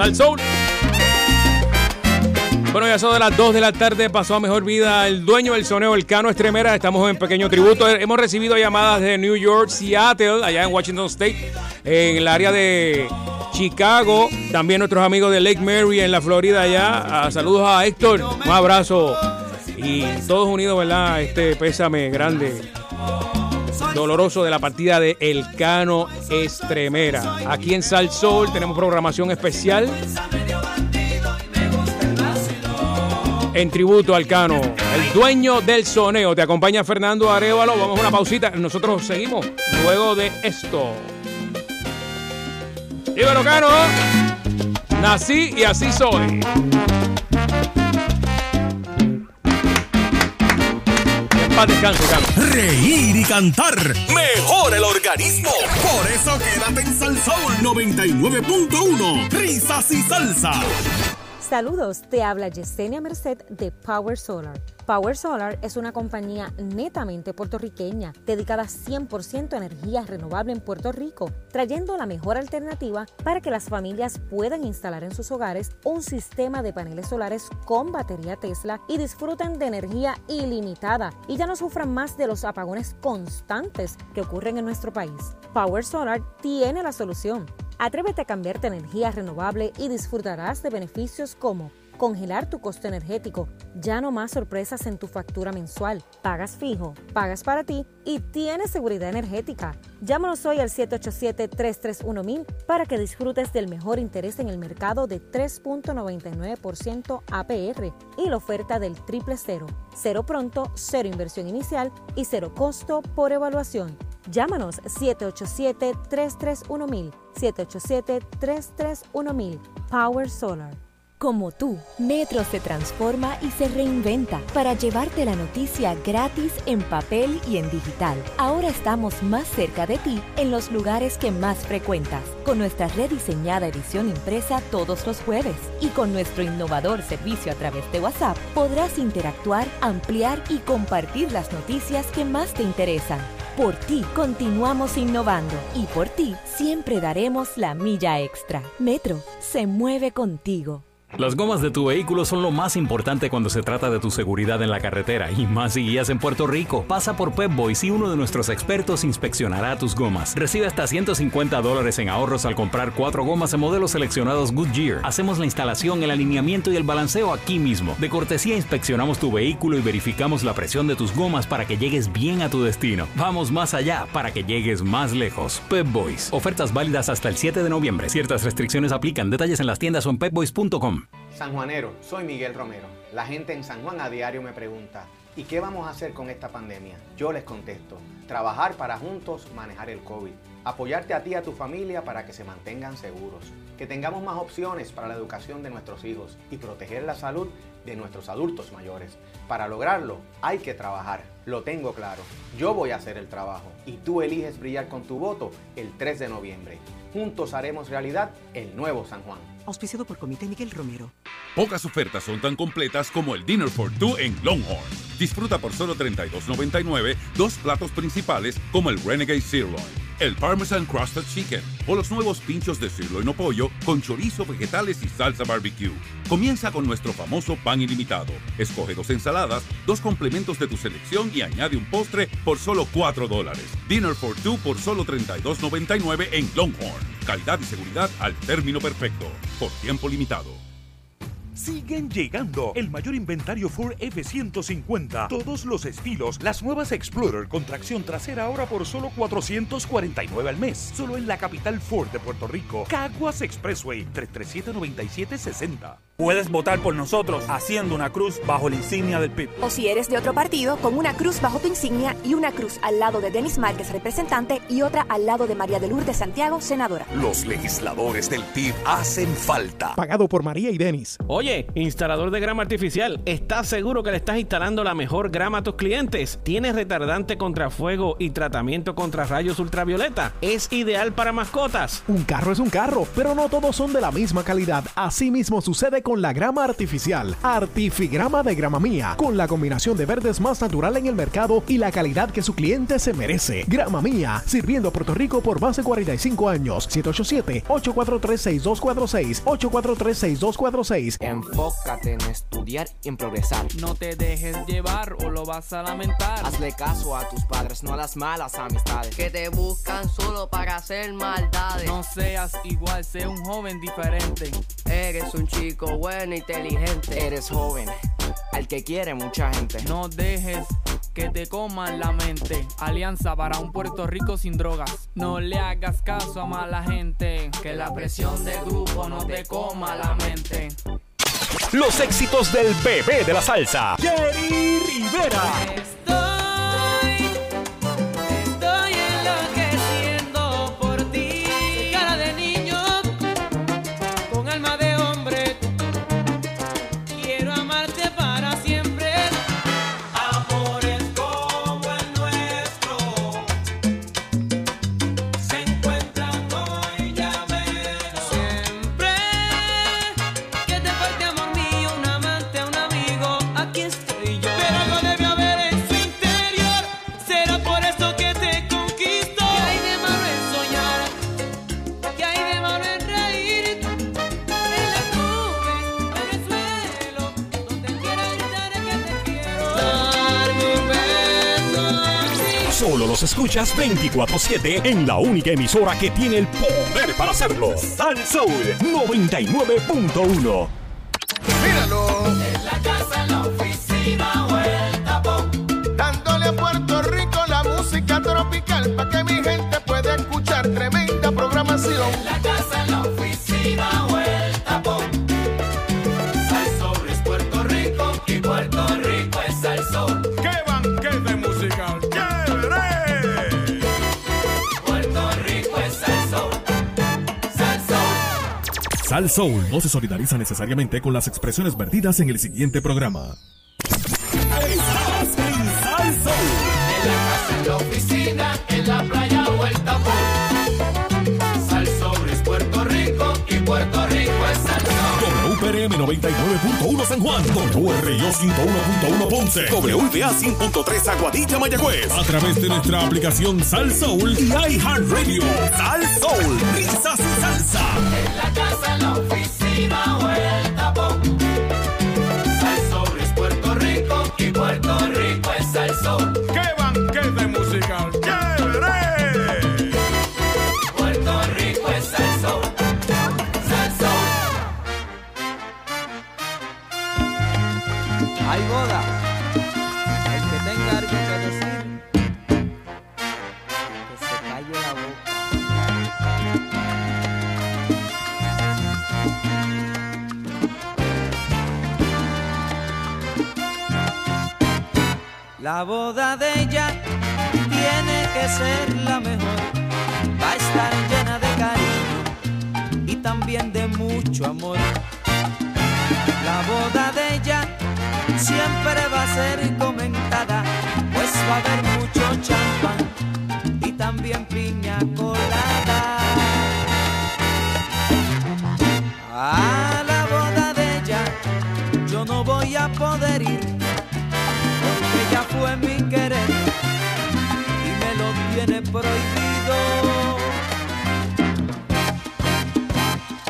Sal Soul. Bueno, ya son de las 2 de la tarde, pasó a mejor vida el dueño del soneo, el Cano Estremera. Estamos en pequeño tributo. Hemos recibido llamadas de New York, Seattle, allá en Washington State, en el área de Chicago. También nuestros amigos de Lake Mary en la Florida, allá. Ah, saludos a Héctor, un abrazo. Y todos unidos, ¿verdad? Este pésame grande, doloroso de la partida de El Cano Estremera. Aquí en Sal Soul tenemos programación especial. en tributo al Cano, el dueño del soneo. Te acompaña Fernando Arevalo. Vamos a una pausita. Nosotros seguimos luego de esto. Dímelo, Cano. Nací y así soy. Reír y cantar mejora el organismo. Por eso quédate en Sal Soul 99.1. Risas y salsa. Saludos, te habla Yesenia Merced de Power Solar. Power Solar es una compañía netamente puertorriqueña, dedicada 100% a energía renovable en Puerto Rico, trayendo la mejor alternativa para que las familias puedan instalar en sus hogares un sistema de paneles solares con batería Tesla y disfruten de energía ilimitada y ya no sufran más de los apagones constantes que ocurren en nuestro país. Power Solar tiene la solución. Atrévete a cambiarte a energía renovable y disfrutarás de beneficios como congelar tu costo energético, ya no más sorpresas en tu factura mensual, pagas fijo, pagas para ti y tienes seguridad energética. Llámanos hoy al 787-331-1000 para que disfrutes del mejor interés en el mercado de 3.99% APR y la oferta del triple cero, cero pronto, cero inversión inicial y cero costo por evaluación. Llámanos 787-331-1000, 787-331-1000, Power Solar. Como tú, Metro se transforma y se reinventa para llevarte la noticia gratis en papel y en digital. Ahora estamos más cerca de ti en los lugares que más frecuentas, con nuestra rediseñada edición impresa todos los jueves y con nuestro innovador servicio a través de WhatsApp podrás interactuar, ampliar y compartir las noticias que más te interesan. Por ti continuamos innovando y por ti siempre daremos la milla extra. Metro se mueve contigo. Las gomas de tu vehículo son lo más importante cuando se trata de tu seguridad en la carretera y más si guías en Puerto Rico. Pasa por Pep Boys y uno de nuestros expertos inspeccionará tus gomas. Recibe hasta 150 dólares en ahorros al comprar cuatro gomas en modelos seleccionados Goodyear. Hacemos la instalación, el alineamiento y el balanceo aquí mismo. De cortesía inspeccionamos tu vehículo y verificamos la presión de tus gomas para que llegues bien a tu destino. Vamos más allá para que llegues más lejos. Pep Boys. Ofertas válidas hasta el 7 de noviembre. Ciertas restricciones aplican. Detalles en las tiendas o en pepboys.com. San Juanero, soy Miguel Romero. La gente en San Juan a diario me pregunta, ¿y qué vamos a hacer con esta pandemia? Yo les contesto, trabajar para juntos manejar el COVID, apoyarte a ti y a tu familia para que se mantengan seguros, que tengamos más opciones para la educación de nuestros hijos y proteger la salud de nuestros adultos mayores. Para lograrlo hay que trabajar, lo tengo claro. Yo voy a hacer el trabajo y tú eliges brillar con tu voto el 3 de noviembre. Juntos haremos realidad el nuevo San Juan. Auspiciado por Comité Miguel Romero. Pocas ofertas son tan completas como el Dinner for Two en Longhorn. Disfruta por solo $32.99 dos platos principales como el Renegade Sirloin, el Parmesan Crusted Chicken o los nuevos pinchos de sirloin o pollo con chorizo, vegetales y salsa barbecue. Comienza con nuestro famoso pan ilimitado. Escoge dos ensaladas, dos complementos de tu selección y añade un postre por solo 4 dólares. Dinner for Two por solo $32.99 en Longhorn. Calidad y seguridad al término perfecto. Por tiempo limitado. Siguen llegando el mayor inventario Ford F-150. Todos los estilos. Las nuevas Explorer con tracción trasera ahora por solo 449 al mes. Solo en la capital Ford de Puerto Rico. Caguas Expressway 337-9760. Puedes votar por nosotros haciendo una cruz bajo la insignia del PIB. O si eres de otro partido, con una cruz bajo tu insignia y una cruz al lado de Denis Márquez, representante, y otra al lado de María de Lourdes Santiago, senadora. Los legisladores del PIB hacen falta. Pagado por María y Denis. Oye, instalador de grama artificial, ¿estás seguro que le estás instalando la mejor grama a tus clientes? ¿Tienes retardante contra fuego y tratamiento contra rayos ultravioleta? ¿Es ideal para mascotas? Un carro es un carro, pero no todos son de la misma calidad. Así mismo sucede con con la grama artificial. Artifigrama de grama mía, con la combinación de verdes más natural en el mercado y la calidad que su cliente se merece. Grama mía, sirviendo a Puerto Rico por más de 45 años. 787-843-6246. 843-6246. Enfócate en estudiar y en progresar. No te dejes llevar o lo vas a lamentar. Hazle caso a tus padres, no a las malas amistades. Que te buscan solo para hacer maldades. No seas igual, sé un joven diferente. Eres un chico bueno, inteligente. Eres joven, al que quiere mucha gente. No dejes que te coman la mente. Alianza para un Puerto Rico sin drogas. No le hagas caso a mala gente. Que la presión de grupo no te coma la mente. Los éxitos del bebé de la salsa, Jerry Rivera. Estoy los escuchas 24-7 en la única emisora que tiene el poder para hacerlo. Sal Soul 99.1. Míralo. En la casa, en la oficina o el tapón. Dándole a Puerto Rico la música tropical para que mi gente pueda escuchar tremenda programación. En la casa, Sal Soul no se solidariza necesariamente con las expresiones vertidas en el siguiente programa. Estás en Sal Soul. En la casa, en la oficina, en la playa o el tapón. Salsón es Puerto Rico y Puerto Rico es Salsón. WPRM 99.1 San Juan, WRIO 101.1 Ponce, WPA 100.3 Aguadilla Mayagüez, a través de nuestra aplicación Sal Soul y iHeartRadio. Sal Soul, risas y salsa. En la ser la mejor. Va a estar llena de cariño y también de mucho amor. La boda de ella siempre va a ser comentada, pues va a haber mucho champán prohibido.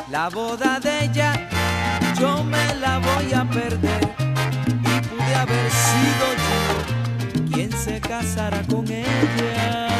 La boda de ella yo me la voy a perder y pude haber sido yo quien se casara con ella.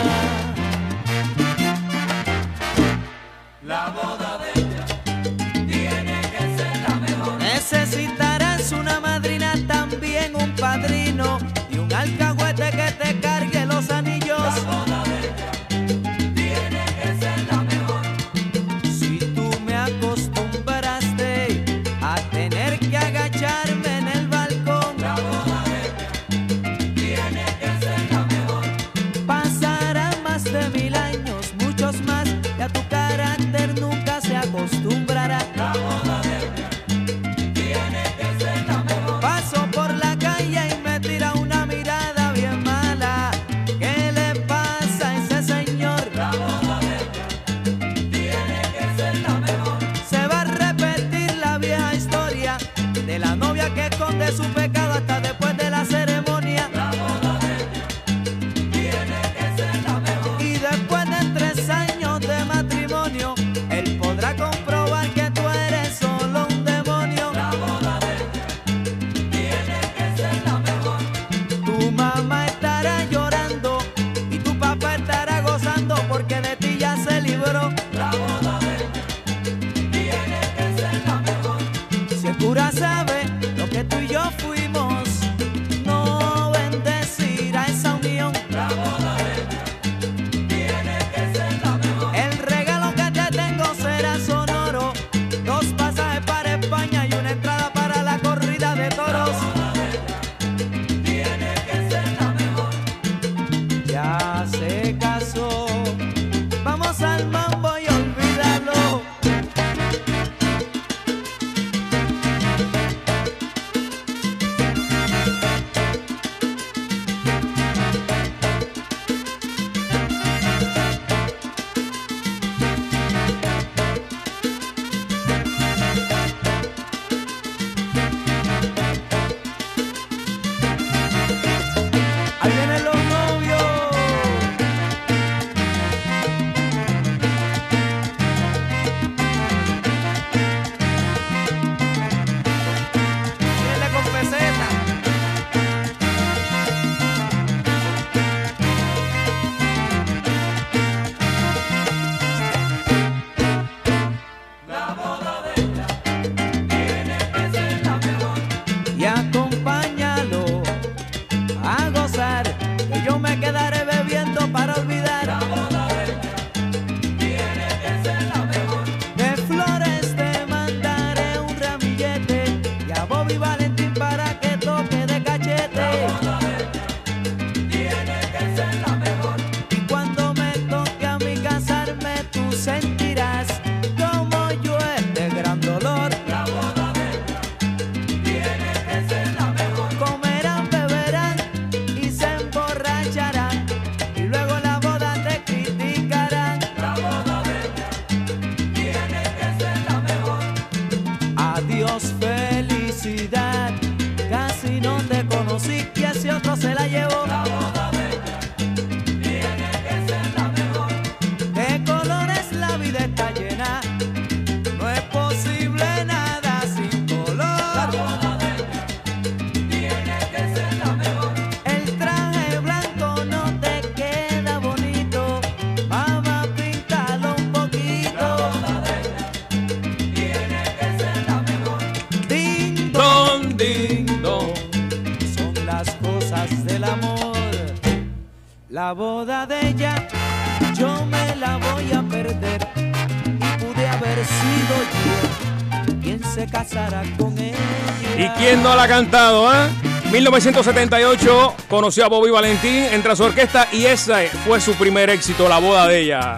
Cantado, ah? 1978 conoció a Bobby Valentín, entra a su orquesta y ese fue su primer éxito, la boda de ella.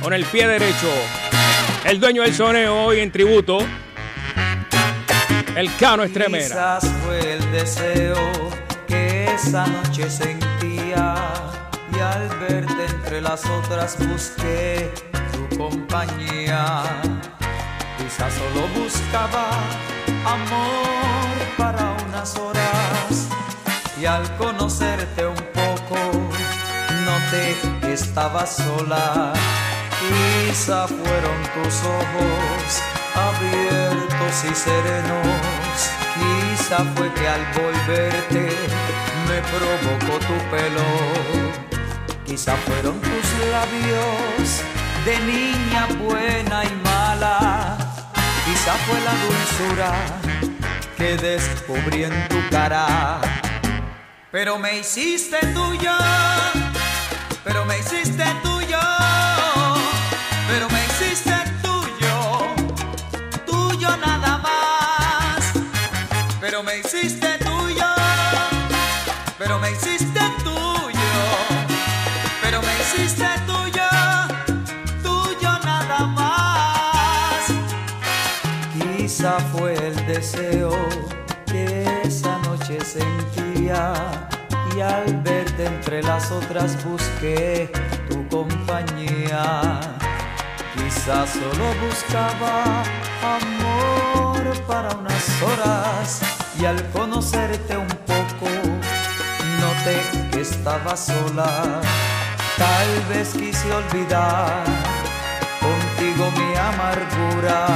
Con el pie derecho. El dueño del soneo hoy en tributo. El Cano Estremera. Quizás fue el deseo que esa noche sentía y al verte entre las otras busqué tu compañía. Quizás solo buscaba amor horas y al conocerte un poco noté que estabas sola. Quizá fueron tus ojos abiertos y serenos. Quizá fue que al volverte me provocó tu pelo. Quizá fueron tus labios de niña buena y mala. Quizá fue la dulzura que descubrí en tu cara. Pero me hiciste tuyo, pero me hiciste tuyo, pero me hiciste tuyo, tuyo nada más. Pero me hiciste tuyo, pero me hiciste tuyo, pero me hiciste tuyo, y al verte entre las otras busqué tu compañía. Quizá solo buscaba amor para unas horas y al conocerte un poco noté que estaba sola. Tal vez quise olvidar contigo mi amargura.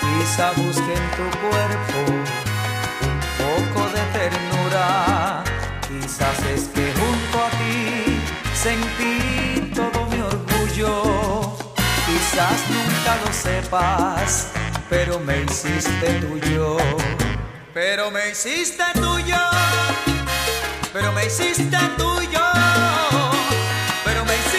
Quizá busqué en tu cuerpo Quizás es que junto a ti sentí todo mi orgullo. Quizás nunca lo sepas, pero me hiciste tuyo. Pero me hiciste tuyo. Pero me hiciste tuyo. Pero me hiciste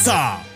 さ。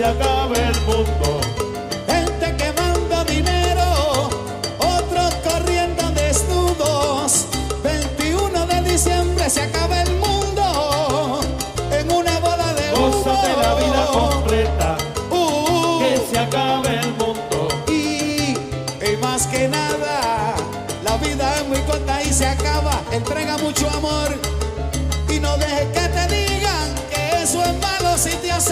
se acabe el mundo.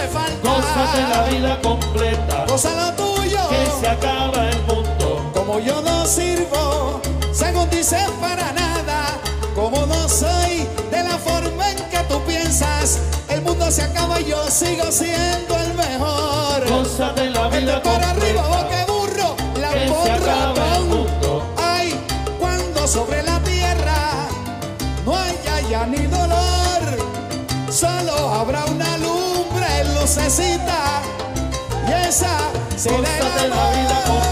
falta. Gózate la vida completa. Goza lo tuyo. Que se acaba el mundo. Como yo no sirvo, según dices, para nada. Como no soy de la forma en que tú piensas, el mundo se acaba y yo sigo siendo el mejor. Gózate la vida completa. Para arriba. necesita y esa será la vida.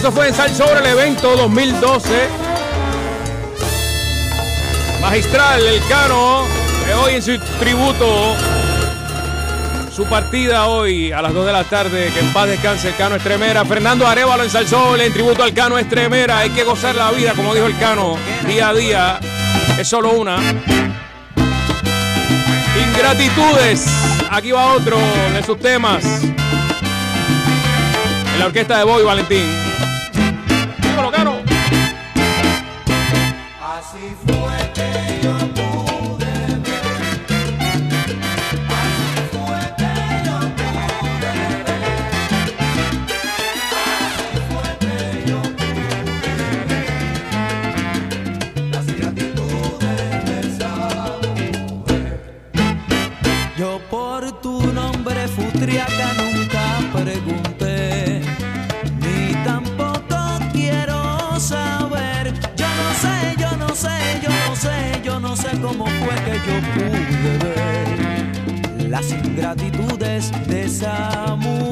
Eso fue en Sal sobre el evento 2012. Magistral, el Cano, hoy en su tributo. Su partida hoy a las 2 de la tarde, que en paz descanse el Cano Estremera. Fernando Arevalo en Salsol, en tributo al Cano Estremera. Hay que gozar la vida, como dijo el Cano, día a día. Es solo una. Ingratitudes. Aquí va otro de sus temas. En la orquesta de Boy Valentín. Dímelo, las ingratitudes de esa mujer.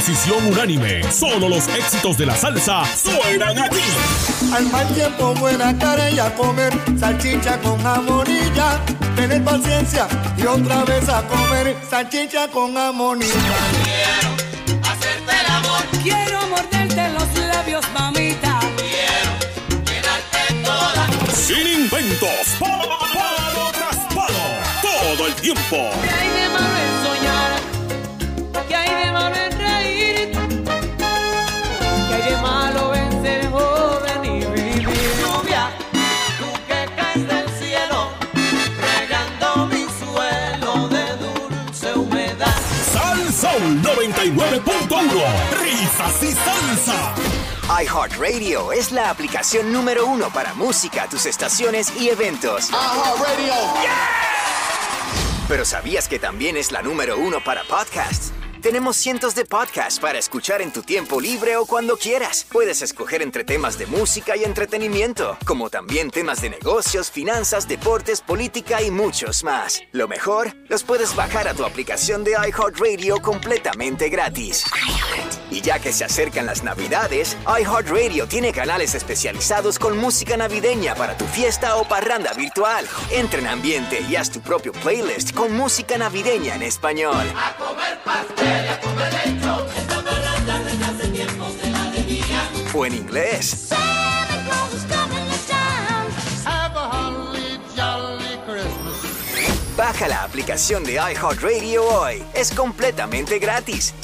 Decisión unánime, solo los éxitos de la salsa suenan aquí. Al mal tiempo, buena cara y a comer salchicha con jamonilla. Tener paciencia y otra vez a comer salchicha con jamonilla. hacerte el amor. Quiero morderte los labios, mamita. Quiero llenarte toda. Sin inventos, palo tras palo, todo el tiempo. Sal Soul 99.1, risas y salsa. iHeartRadio es la aplicación número uno para música, tus estaciones y eventos. Pero ¿sabías que también es la número uno para podcasts? Tenemos cientos de podcasts para escuchar en tu tiempo libre o cuando quieras. Puedes escoger entre temas de música y entretenimiento, como también temas de negocios, finanzas, deportes, política y muchos más. Lo mejor, los puedes bajar a tu aplicación de iHeartRadio completamente gratis. Y ya que se acercan las navidades, iHeartRadio tiene canales especializados con música navideña para tu fiesta o parranda virtual. Entra en ambiente y haz tu propio playlist con música navideña en español. A comer pastel, a comer lechón. Esta parranda desde hace tiempos de la alegría. O en inglés. Baja la aplicación de iHeartRadio hoy. Es completamente gratis.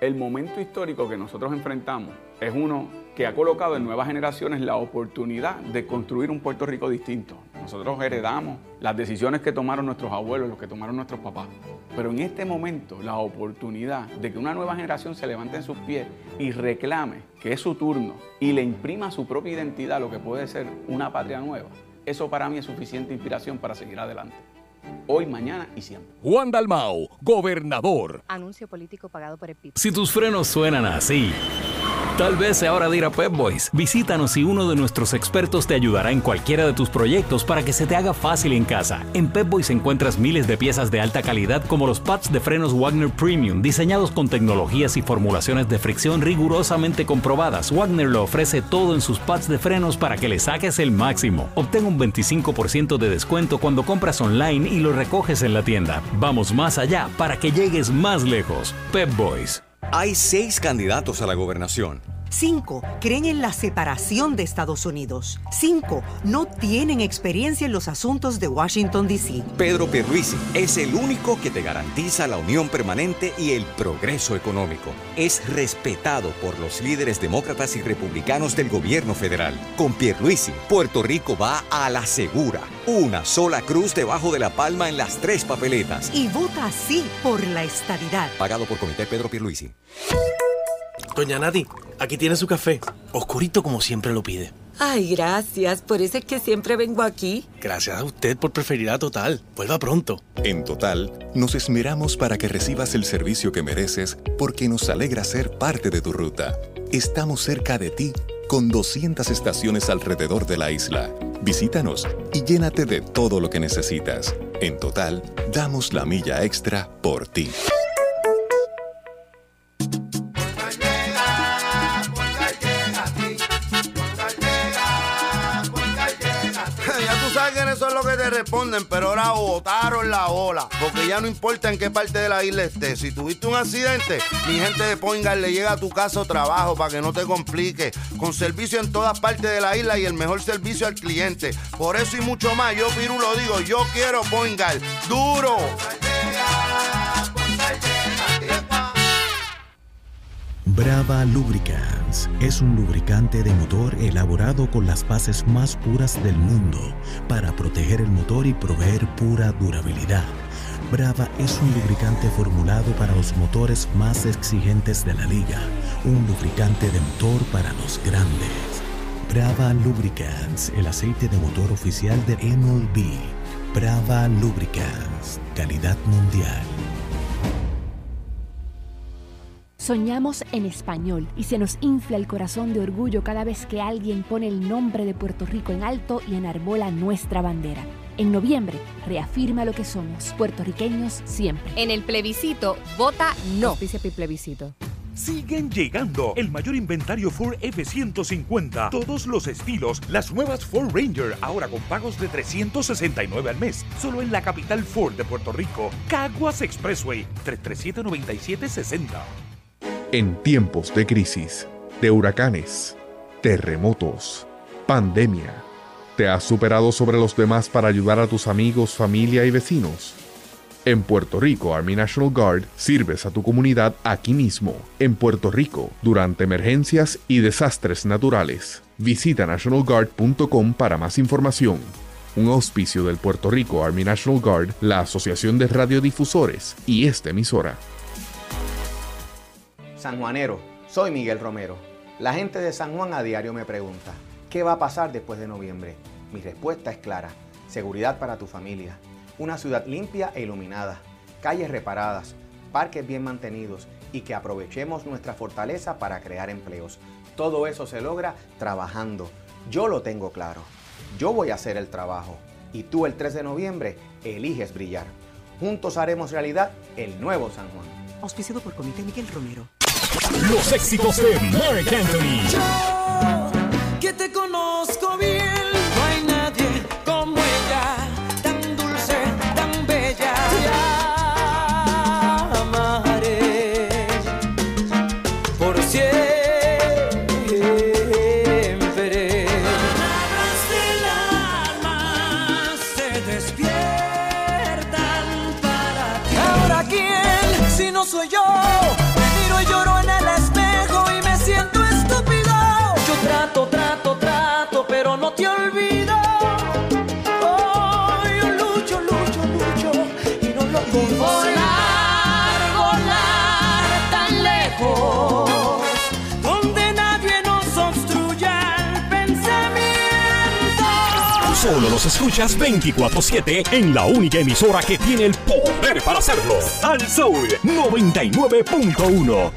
El momento histórico que nosotros enfrentamos es uno que ha colocado en nuevas generaciones la oportunidad de construir un Puerto Rico distinto. Nosotros heredamos las decisiones que tomaron nuestros abuelos, los que tomaron nuestros papás. Pero en este momento la oportunidad de que una nueva generación se levante en sus pies y reclame que es su turno y le imprima su propia identidad lo que puede ser una patria nueva, eso para mí es suficiente inspiración para seguir adelante. Hoy, mañana y siempre. Juan Dalmau, gobernador. Anuncio político pagado por el PIB. Si tus frenos suenan así, tal vez sea hora de ir a Pep Boys. Visítanos y uno de nuestros expertos te ayudará en cualquiera de tus proyectos para que se te haga fácil en casa. En Pep Boys encuentras miles de piezas de alta calidad como los pads de frenos Wagner Premium, diseñados con tecnologías y formulaciones de fricción rigurosamente comprobadas. Wagner lo ofrece todo en sus pads de frenos para que le saques el máximo. Obtén un 25% de descuento cuando compras online y lo recoges en la tienda. Vamos más allá para que llegues más lejos. Pep Boys. Hay seis candidatos a la gobernación. Cinco creen en la separación de Estados Unidos. Cinco no tienen experiencia en los asuntos de Washington, D.C. Pedro Pierluisi es el único que te garantiza la unión permanente y el progreso económico. Es respetado por los líderes demócratas y republicanos del gobierno federal. Con Pierluisi, Puerto Rico va a la segura. Una sola cruz debajo de la palma en las tres papeletas. Y vota sí por la estadidad. Pagado por Comité Pedro Pierluisi. Doña Nati, aquí tiene su café. Oscurito como siempre lo pide. Ay, gracias. Por eso es que siempre vengo aquí. Gracias a usted por preferir a Total. Vuelva pronto. En Total, nos esmeramos para que recibas el servicio que mereces porque nos alegra ser parte de tu ruta. Estamos cerca de ti con 200 estaciones alrededor de la isla. Visítanos y llénate de todo lo que necesitas. En Total, damos la milla extra por ti. Responden, pero ahora botaron la ola. Porque ya no importa en qué parte de la isla estés. Si tuviste un accidente, mi gente de Poingal le llega a tu casa o trabajo para que no te complique. Con servicio en todas partes de la isla y el mejor servicio al cliente. Por eso y mucho más, yo Piru lo digo, yo quiero Poingal. ¡Duro! Brava Lubricants es un lubricante de motor elaborado con las bases más puras del mundo para proteger el motor y proveer pura durabilidad. Brava es un lubricante formulado para los motores más exigentes de la liga, un lubricante de motor para los grandes. Brava Lubricants, el aceite de motor oficial de MLB. Brava Lubricants, calidad mundial. Soñamos en español y se nos infla el corazón de orgullo cada vez que alguien pone el nombre de Puerto Rico en alto y enarbola nuestra bandera. En noviembre, reafirma lo que somos, puertorriqueños siempre. En el plebiscito, vota no. Auspicia Pi plebiscito. Siguen llegando el mayor inventario Ford F-150, todos los estilos, las nuevas Ford Ranger, ahora con pagos de 369 al mes, solo en la capital Ford de Puerto Rico, Caguas Expressway, 337-9760. En tiempos de crisis, de huracanes, terremotos, pandemia, ¿te has superado sobre los demás para ayudar a tus amigos, familia y vecinos? En Puerto Rico, Army National Guard sirves a tu comunidad aquí mismo, en Puerto Rico, durante emergencias y desastres naturales. Visita nationalguard.com para más información. Un auspicio del Puerto Rico Army National Guard, la Asociación de Radiodifusores y esta emisora. Sanjuanero, soy Miguel Romero. La gente de San Juan a diario me pregunta, ¿qué va a pasar después de noviembre? Mi respuesta es clara, seguridad para tu familia, una ciudad limpia e iluminada, calles reparadas, parques bien mantenidos y que aprovechemos nuestra fortaleza para crear empleos. Todo eso se logra trabajando. Yo lo tengo claro. Yo voy a hacer el trabajo y tú el 3 de noviembre eliges brillar. Juntos haremos realidad el nuevo San Juan. Auspiciado por Comité Miguel Romero. Los éxitos de Mark Anthony. Yo, que te conozco bien, Solo los escuchas 24-7 en la única emisora que tiene el poder para hacerlo. Al Soul 99.1.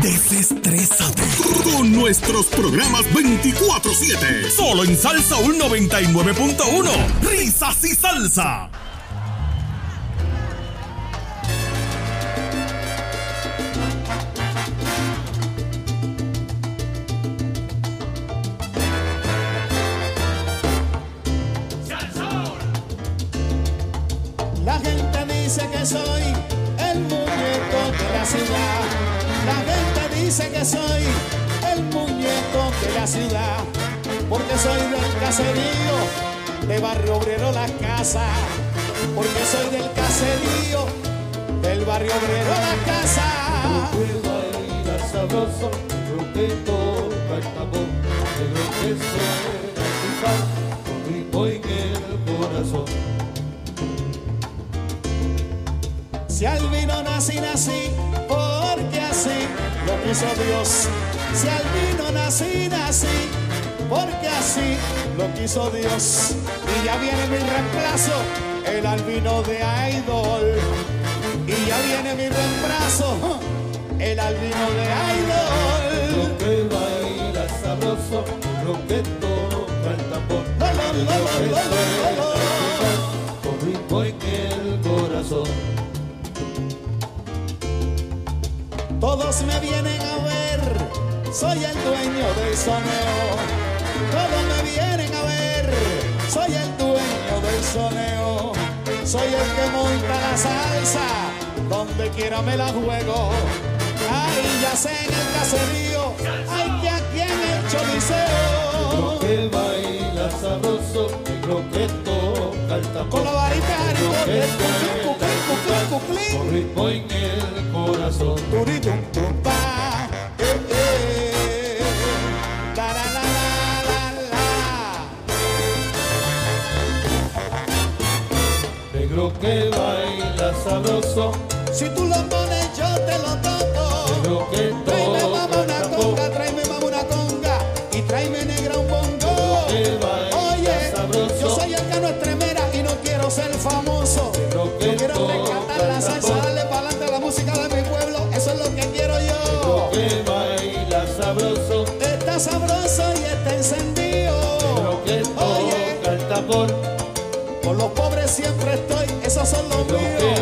Desestrésate con nuestros programas 24-7. Solo en Salsa 99.1. Risas y salsa. Porque soy del caserío, del barrio obrero las casas. sabroso, rompito, cantamos, negro que suena con en el corazón. Si al vino nací, nací, porque así lo quiso Dios. Si al vino nací, nací, así lo quiso Dios. Y ya viene mi reemplazo, el albino de Idol. Y ya viene mi reemplazo, el albino de Idol. Lo que baila sabroso, lo que toca el tambor, con ritmo en el corazón. Todos me vienen a ver, soy el dueño del soneo como me vienen a ver, soy el dueño del soneo, soy el que monta la salsa, donde quiera me la juego. Ay, ya sé en el caserío, ay, que aquí en el choliseo. que baila sabroso, negro que toca el tambor. Con la varita el corazón. Si tú lo pones, yo te lo toco. Pero que tráeme una conga, tráeme mamá una conga. Y tráeme negra un bongo. Oye, yo soy el cano estremera y no quiero ser famoso. Yo quiero rescatar la salsa, darle para adelante la música de mi pueblo. Eso es lo que quiero yo. Pero sabroso. Está sabroso y está encendido. Oye, el tambor. Por los pobres siempre estoy, esos son los míos.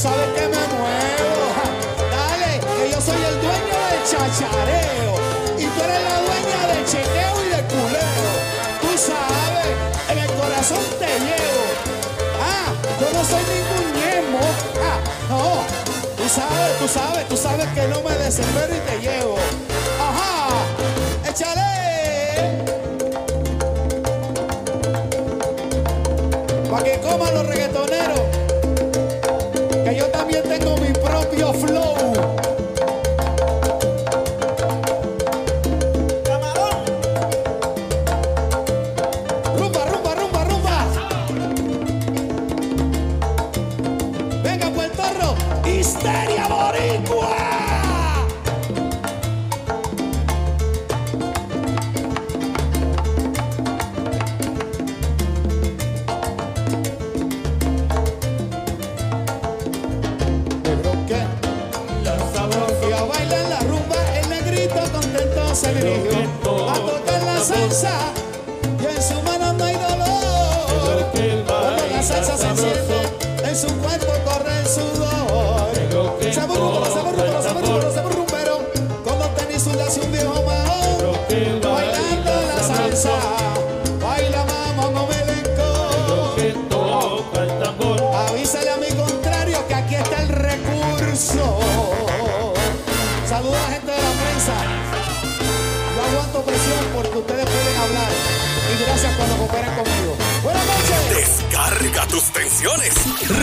sabes que me muevo. Dale, que yo soy el dueño del chachareo. Y tú eres la dueña del chequeo y del culeo. Tú sabes, en el corazón te llevo. Ah, yo no soy ningún ñemo. Ah, no. Tú sabes, tú sabes, tú sabes que no me desespero y te llevo.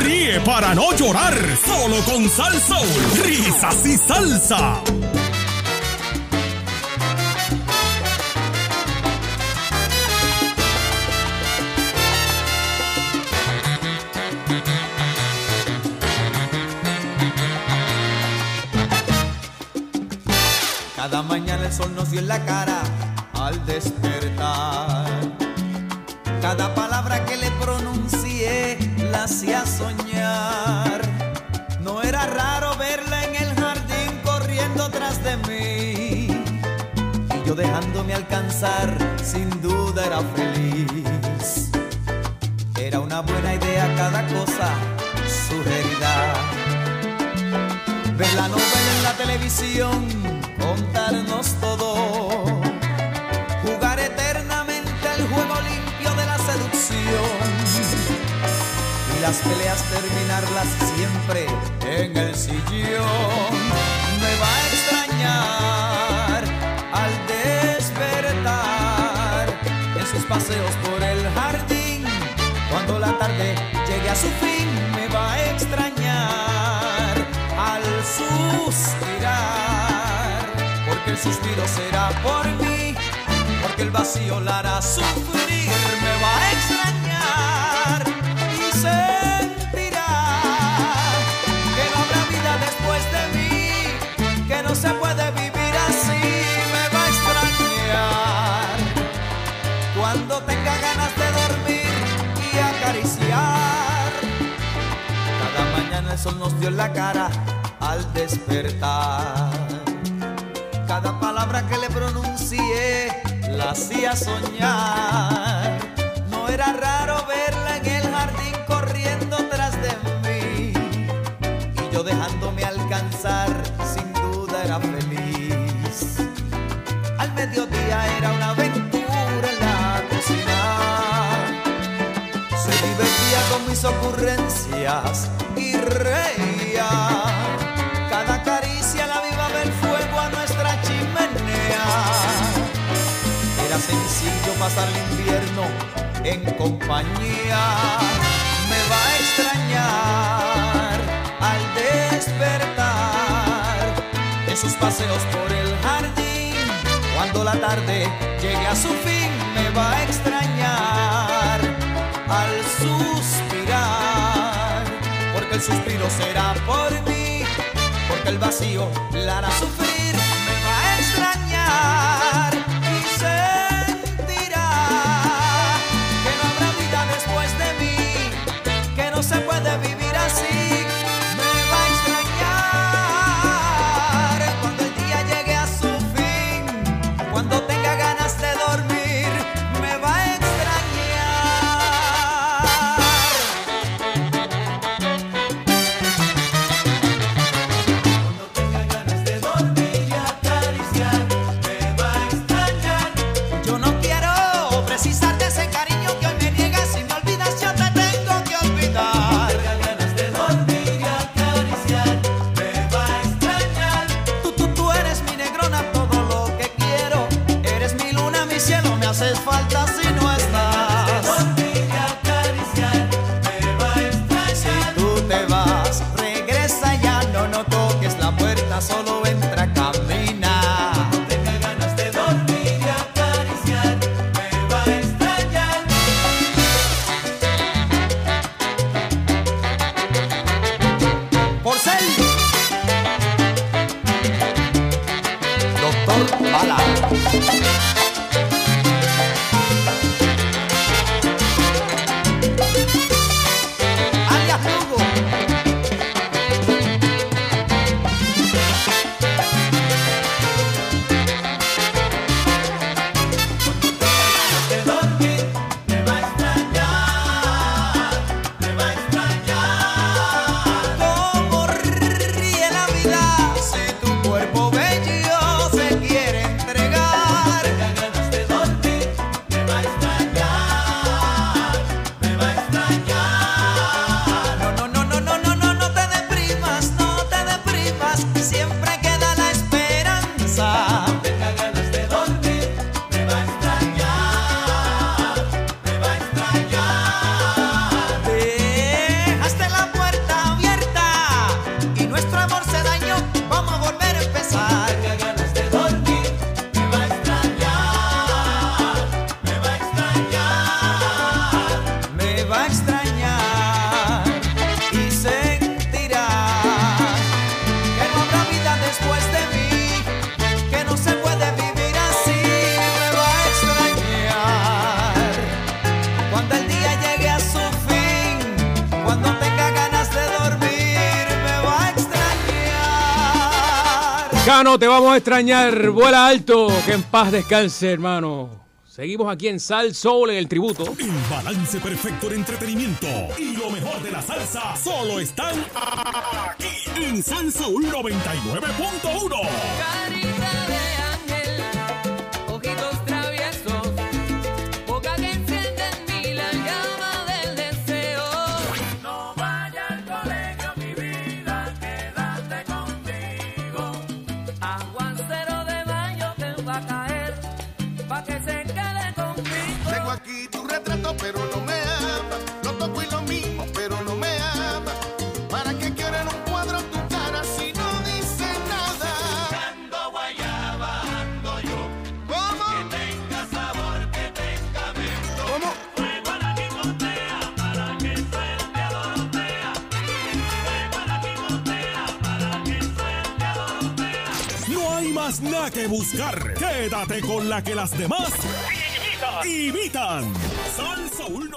Ríe para no llorar. Solo con salsa. Risas y salsa. Cada mañana el sol nos dio en la cara al despertar. soñar. No era raro verla en el jardín corriendo tras de mí. Y yo dejándome alcanzar, sin duda era feliz. Era una buena idea cada cosa sugerida. Ver la novela en la televisión, contarnos todo Y las peleas terminarlas siempre en el sillón. Me va a extrañar al despertar en sus paseos por el jardín. Cuando la tarde llegue a su fin, me va a extrañar al suspirar. Porque el suspiro será por mí, porque el vacío la hará sufrir. Sol nos dio en la cara al despertar. Cada palabra que le pronuncié la hacía soñar. No era raro verla en el jardín corriendo tras de mí. Y yo dejándome alcanzar, sin duda era feliz. Al mediodía era una aventura en la cocina. Se divertía con mis ocurrencias reía. Cada caricia la viva del fuego a nuestra chimenea. Era sencillo pasar el invierno en compañía. Me va a extrañar al despertar en sus paseos por el jardín. Cuando la tarde llegue a su fin, me va a extrañar al suspirar. El suspiro será por mí, porque el vacío la hará sufrir. Te vamos a extrañar. Vuela alto, que en paz descanse, hermano. Seguimos aquí en Sal Soul en el tributo. El balance perfecto de entretenimiento y lo mejor de la salsa solo están aquí en Salsa 99.1. buscar. Quédate con la que las demás imitan. Salsa 99.